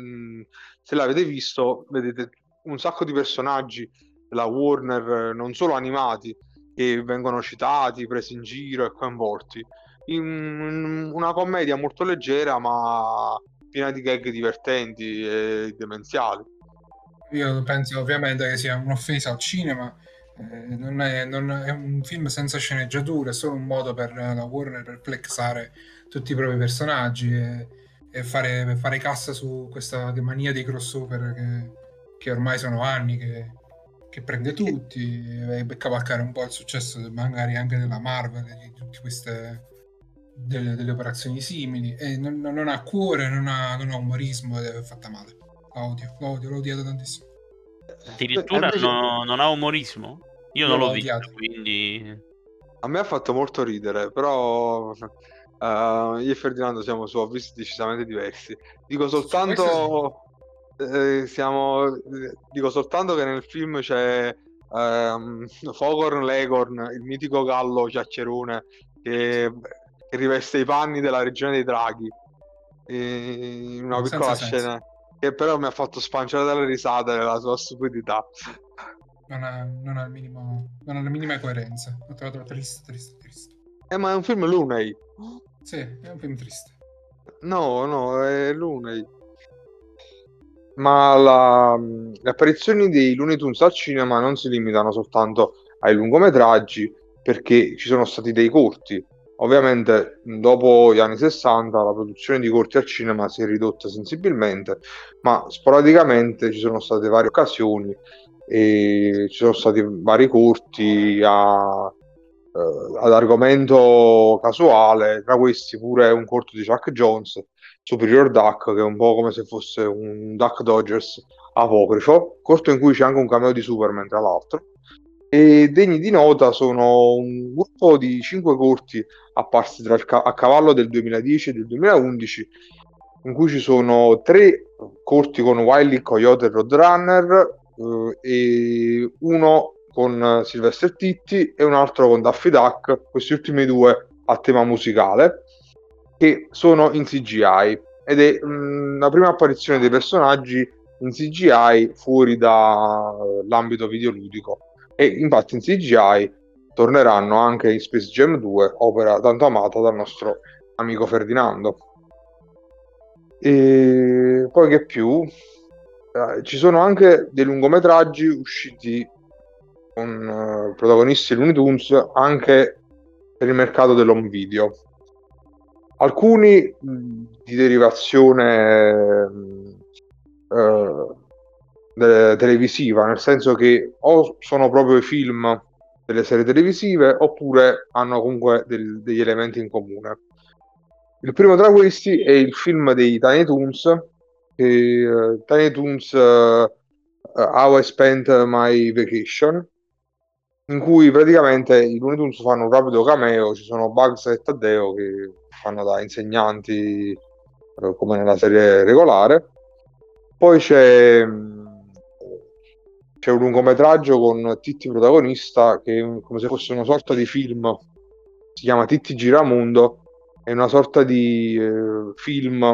se l'avete visto, vedete un sacco di personaggi della Warner, non solo animati, che vengono citati, presi in giro e coinvolti. In una commedia molto leggera, ma piena di gag divertenti e demenziali. Io penso ovviamente che sia un'offesa al cinema. Eh, non è, non è un film senza sceneggiature, è solo un modo per la Warner per flexare tutti i propri personaggi e, e fare, fare cassa su questa mania dei crossover che, che ormai sono anni che, che prende tutti e per cavalcare un po' il successo magari anche della Marvel e di tutte queste delle, delle operazioni simili e non, non ha cuore, non ha, non ha umorismo ed è fatta male. La odio, la odio, l'ho odiata tantissimo. Addirittura Invece- no- non ha umorismo? Io non Io l'ho visto, quindi... A me ha fatto molto ridere, però eh, io e Ferdinando siamo su avvisi decisamente diversi. Dico soltanto, eh, siamo, dico soltanto che nel film c'è ehm, Fogorn Legorn, il mitico gallo chiacchierone che, che riveste i panni della regione dei draghi. E in una Senza piccola senso. scena che però mi ha fatto spanciare dalle risate della sua stupidità. Non ha, non ha il minimo, non ha la minima coerenza. L'ho trovato triste, triste, triste. Eh, ma è un film Looney. Sì, è un film triste. No, no, è Looney. Ma la- le apparizioni dei Looney Tunes al cinema non si limitano soltanto ai lungometraggi, perché ci sono stati dei corti Ovviamente dopo gli anni 60 la produzione di corti al cinema si è ridotta sensibilmente, ma sporadicamente ci sono state varie occasioni e ci sono stati vari corti a, eh, ad argomento casuale, tra questi pure un corto di Chuck Jones, Superior Duck, che è un po' come se fosse un Duck Dodgers apocrifo, corto in cui c'è anche un cameo di Superman tra l'altro. E degni di nota sono un gruppo di cinque corti apparsi ca- a cavallo del 2010 e del 2011 in cui ci sono tre corti con Wiley, Coyote e Roadrunner eh, uno con Sylvester Titti e un altro con Daffy Duck, questi ultimi due a tema musicale che sono in CGI ed è mh, mm, la prima apparizione dei personaggi in CGI fuori dall'ambito videoludico e infatti in CGI torneranno anche in Space Jam 2, opera tanto amata dal nostro amico Ferdinando. E poi che più? Eh, ci sono anche dei lungometraggi usciti con uh, protagonisti Looney Tunes anche per il mercato dell'home video. Alcuni di derivazione mh, uh, de- televisiva, nel senso che o sono proprio i film delle serie televisive oppure hanno comunque del- degli elementi in comune. Il primo tra questi è il film dei Tiny Toons, che, uh, Tiny Toons uh, How I Spent My Vacation, in cui praticamente i Looney Tunes fanno un rapido cameo, ci sono Bugs e Taddeo che fanno da insegnanti uh, come nella serie regolare. Poi c'è c'è un lungometraggio con Titti protagonista che è come se fosse una sorta di film, si chiama Titti Giramondo, è una sorta di eh, film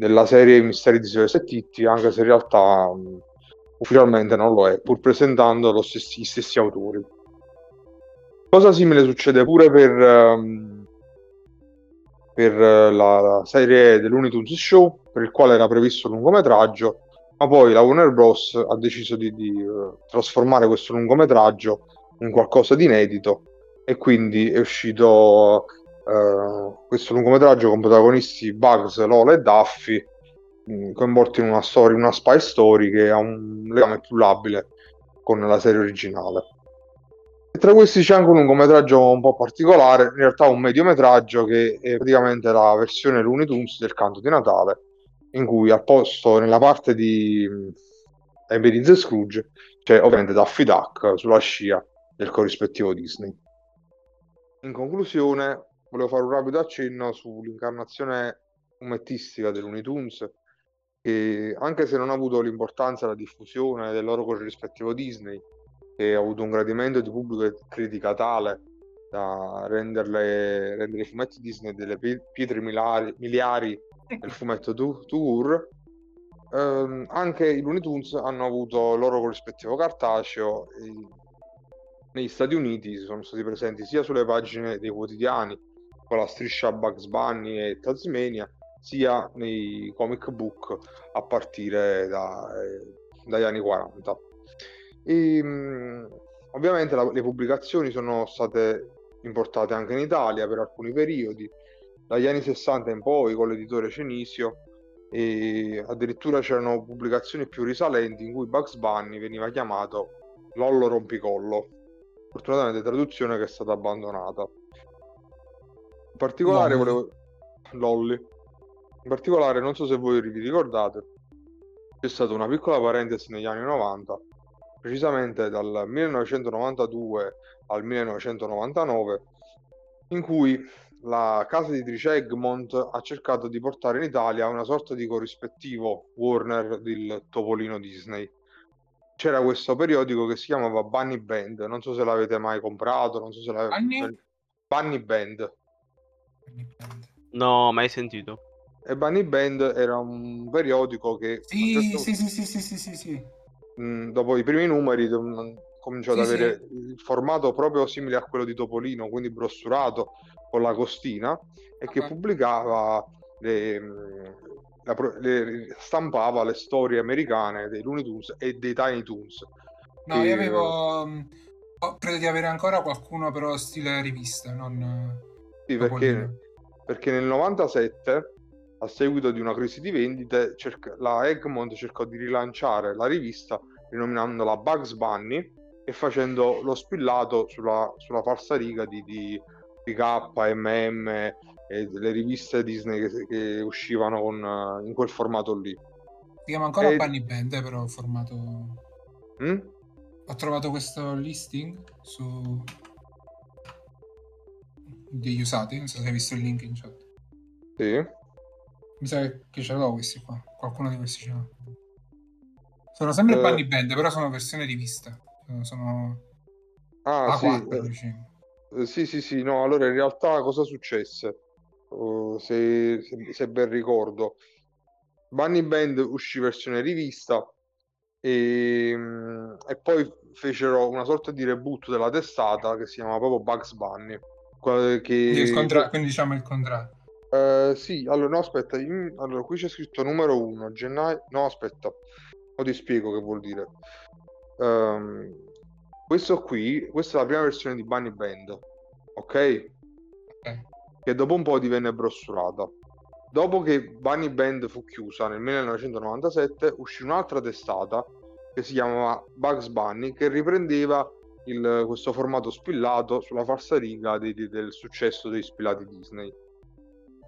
della serie Misteri di Silvestre Titti, anche se in realtà mh, ufficialmente non lo è, pur presentando stessi, gli stessi autori. Cosa simile succede pure per, um, per la, la serie dell'Unitunes Show, per il quale era previsto un lungometraggio, ma poi la Warner Bros. ha deciso di, di uh, trasformare questo lungometraggio in qualcosa di inedito e quindi è uscito uh, questo lungometraggio con protagonisti Bugs, Lola e Duffy mh, coinvolti in una storia, una spy story che ha un legame più labile con la serie originale. E tra questi c'è anche un lungometraggio un po' particolare, in realtà un mediometraggio che è praticamente la versione Looney Tunes del canto di Natale in cui al posto nella parte di Ebenezer Scrooge c'è ovviamente Daffy Duck sulla scia del corrispettivo Disney. In conclusione, volevo fare un rapido accenno sull'incarnazione fumettistica dell'Unitunes che anche se non ha avuto l'importanza la diffusione del loro corrispettivo Disney, che ha avuto un gradimento di pubblico e critica tale da renderle, rendere i fumetti Disney delle pietre miliari, miliari nel fumetto Tour, ehm, anche i Looney Tunes hanno avuto il loro corrispettivo cartaceo. negli Stati Uniti sono stati presenti sia sulle pagine dei quotidiani con la striscia Bugs Bunny e Tasmania, sia nei comic book a partire da, eh, dagli anni 40. E, mh, ovviamente la, le pubblicazioni sono state importate anche in Italia per alcuni periodi dagli anni 60 in poi con l'editore Cenisio e addirittura c'erano pubblicazioni più risalenti in cui Bugs Bunny veniva chiamato Lollo Rompicollo. Fortunatamente traduzione che è stata abbandonata. Particolare Lolli. volevo... Lolli. In particolare non so se voi vi ricordate, c'è stata una piccola parentesi negli anni 90, precisamente dal 1992 al 1999, in cui la casa editrice Egmont ha cercato di portare in Italia una sorta di corrispettivo Warner del Topolino Disney. C'era questo periodico che si chiamava Bunny Band, non so se l'avete mai comprato, non so se l'avete... Bunny, Bunny Band. No, mai sentito. E Bunny Band era un periodico che... Sì, certo... sì, sì, sì, sì, sì, sì, sì. Mh, dopo i primi numeri cominciò sì, ad avere sì. il formato proprio simile a quello di Topolino, quindi brossurato con la costina e che pubblicava le, la, le, stampava le storie americane dei Looney Tunes e dei Tiny Toons. No, e... io avevo credo di avere ancora qualcuno però stile rivista, non Sì, perché, perché nel 97, a seguito di una crisi di vendite, cerca- la Egmont cercò di rilanciare la rivista rinominandola Bugs Bunny e facendo lo spillato sulla, sulla falsariga di, di PK, MM e delle riviste Disney che, che uscivano con, in quel formato lì. Si chiama ancora e... Bunny Band, però formato... Mm? Ho trovato questo listing su degli usati, non so se hai visto il link in chat. Sì. Mi sa che ce l'ho questi qua, qualcuno di questi ce l'ha. Sono sempre uh... Bunny Band, però sono versione rivista. Sono ah, A4, sì. Eh, sì, sì, sì, no, allora in realtà cosa successe? Uh, se, se, se, ben ricordo, Bunny Band uscì versione rivista e, mm, e, poi fecero una sorta di reboot della testata che si chiama proprio Bugs Bunny. Che... Quindi, contra... Quindi diciamo il contrario. Uh, sì, allora no, aspetta, in... allora qui c'è scritto numero 1, gennaio, no aspetta, o ti spiego che vuol dire. Um, questo qui, questa è la prima versione di Bunny Band, ok? okay. Che dopo un po' divenne brossurata. Dopo che Bunny Band fu chiusa nel 1997, uscì un'altra testata che si chiamava Bugs Bunny, che riprendeva il, questo formato spillato sulla falsariga di, di, del successo dei spillati Disney.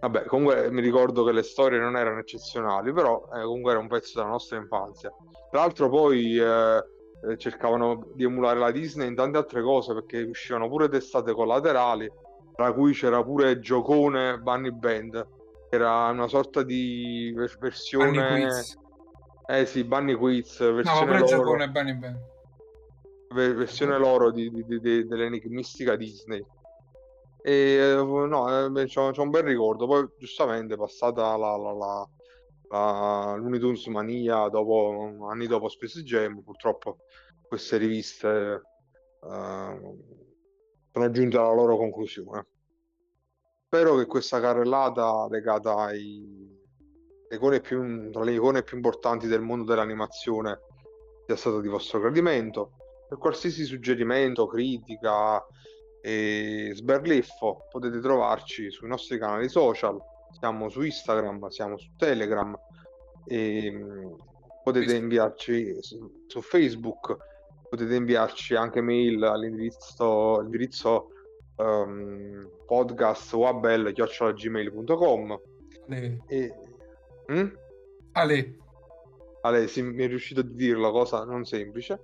Vabbè, comunque mi ricordo che le storie non erano eccezionali, però eh, comunque era un pezzo della nostra infanzia. Tra l'altro poi eh, eh, cercavano di emulare la Disney in tante altre cose perché uscivano pure testate collaterali, tra cui c'era pure Giocone Bunny Band, che era una sorta di versione... Bunny Quiz. Eh sì, Bunny Quiz, versione no, loro... Giocone Bunny Band. Versione loro di, di, di, dell'enigmistica Disney. E eh, no, eh, c'ho, un bel ricordo. Poi, giustamente, passata la, la, la, la Looney mania, dopo, anni dopo Space Jam, purtroppo queste riviste uh, sono giunte alla loro conclusione. Spero che questa carrellata legata ai icone più, tra le icone più importanti del mondo dell'animazione sia stata di vostro gradimento. Per qualsiasi suggerimento, critica e sberliffo potete trovarci sui nostri canali social. Siamo su Instagram, siamo su Telegram e mm, potete inviarci su, su Facebook potete inviarci anche mail all'indirizzo, all'indirizzo um, podcastwabel.gmail.com Ale. E... Mm? Ale. Ale, sì, mi è riuscito a dirlo, cosa non semplice.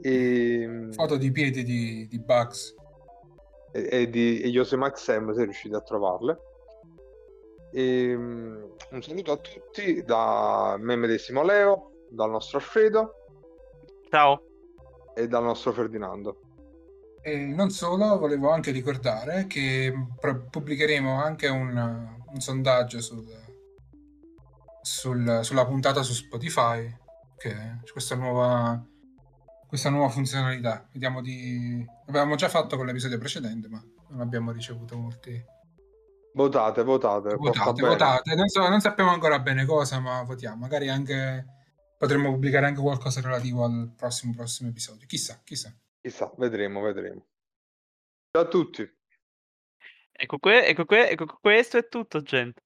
E... Mm, Foto di piedi di, di Bugs. E, e di e Max M, sei riusciti a trovarle. E, um, un saluto a tutti da me medesimo Leo, dal nostro Alfredo. Ciao e dal nostro Ferdinando. E non solo, volevo anche ricordare che pubblicheremo anche un, un sondaggio sul, sul, sulla puntata su Spotify, che c'è questa nuova, questa nuova funzionalità. Vediamo di... L'avevamo già fatto con l'episodio precedente, ma non abbiamo ricevuto molti... Votate, votate. Votate, votate. Non, so, non sappiamo ancora bene cosa, ma votiamo. Magari anche potremmo pubblicare anche qualcosa relativo al prossimo, prossimo episodio. Chissà, chissà. Chissà, vedremo, vedremo. Ciao a tutti. Ecco, que- ecco, que- ecco questo è tutto, gente.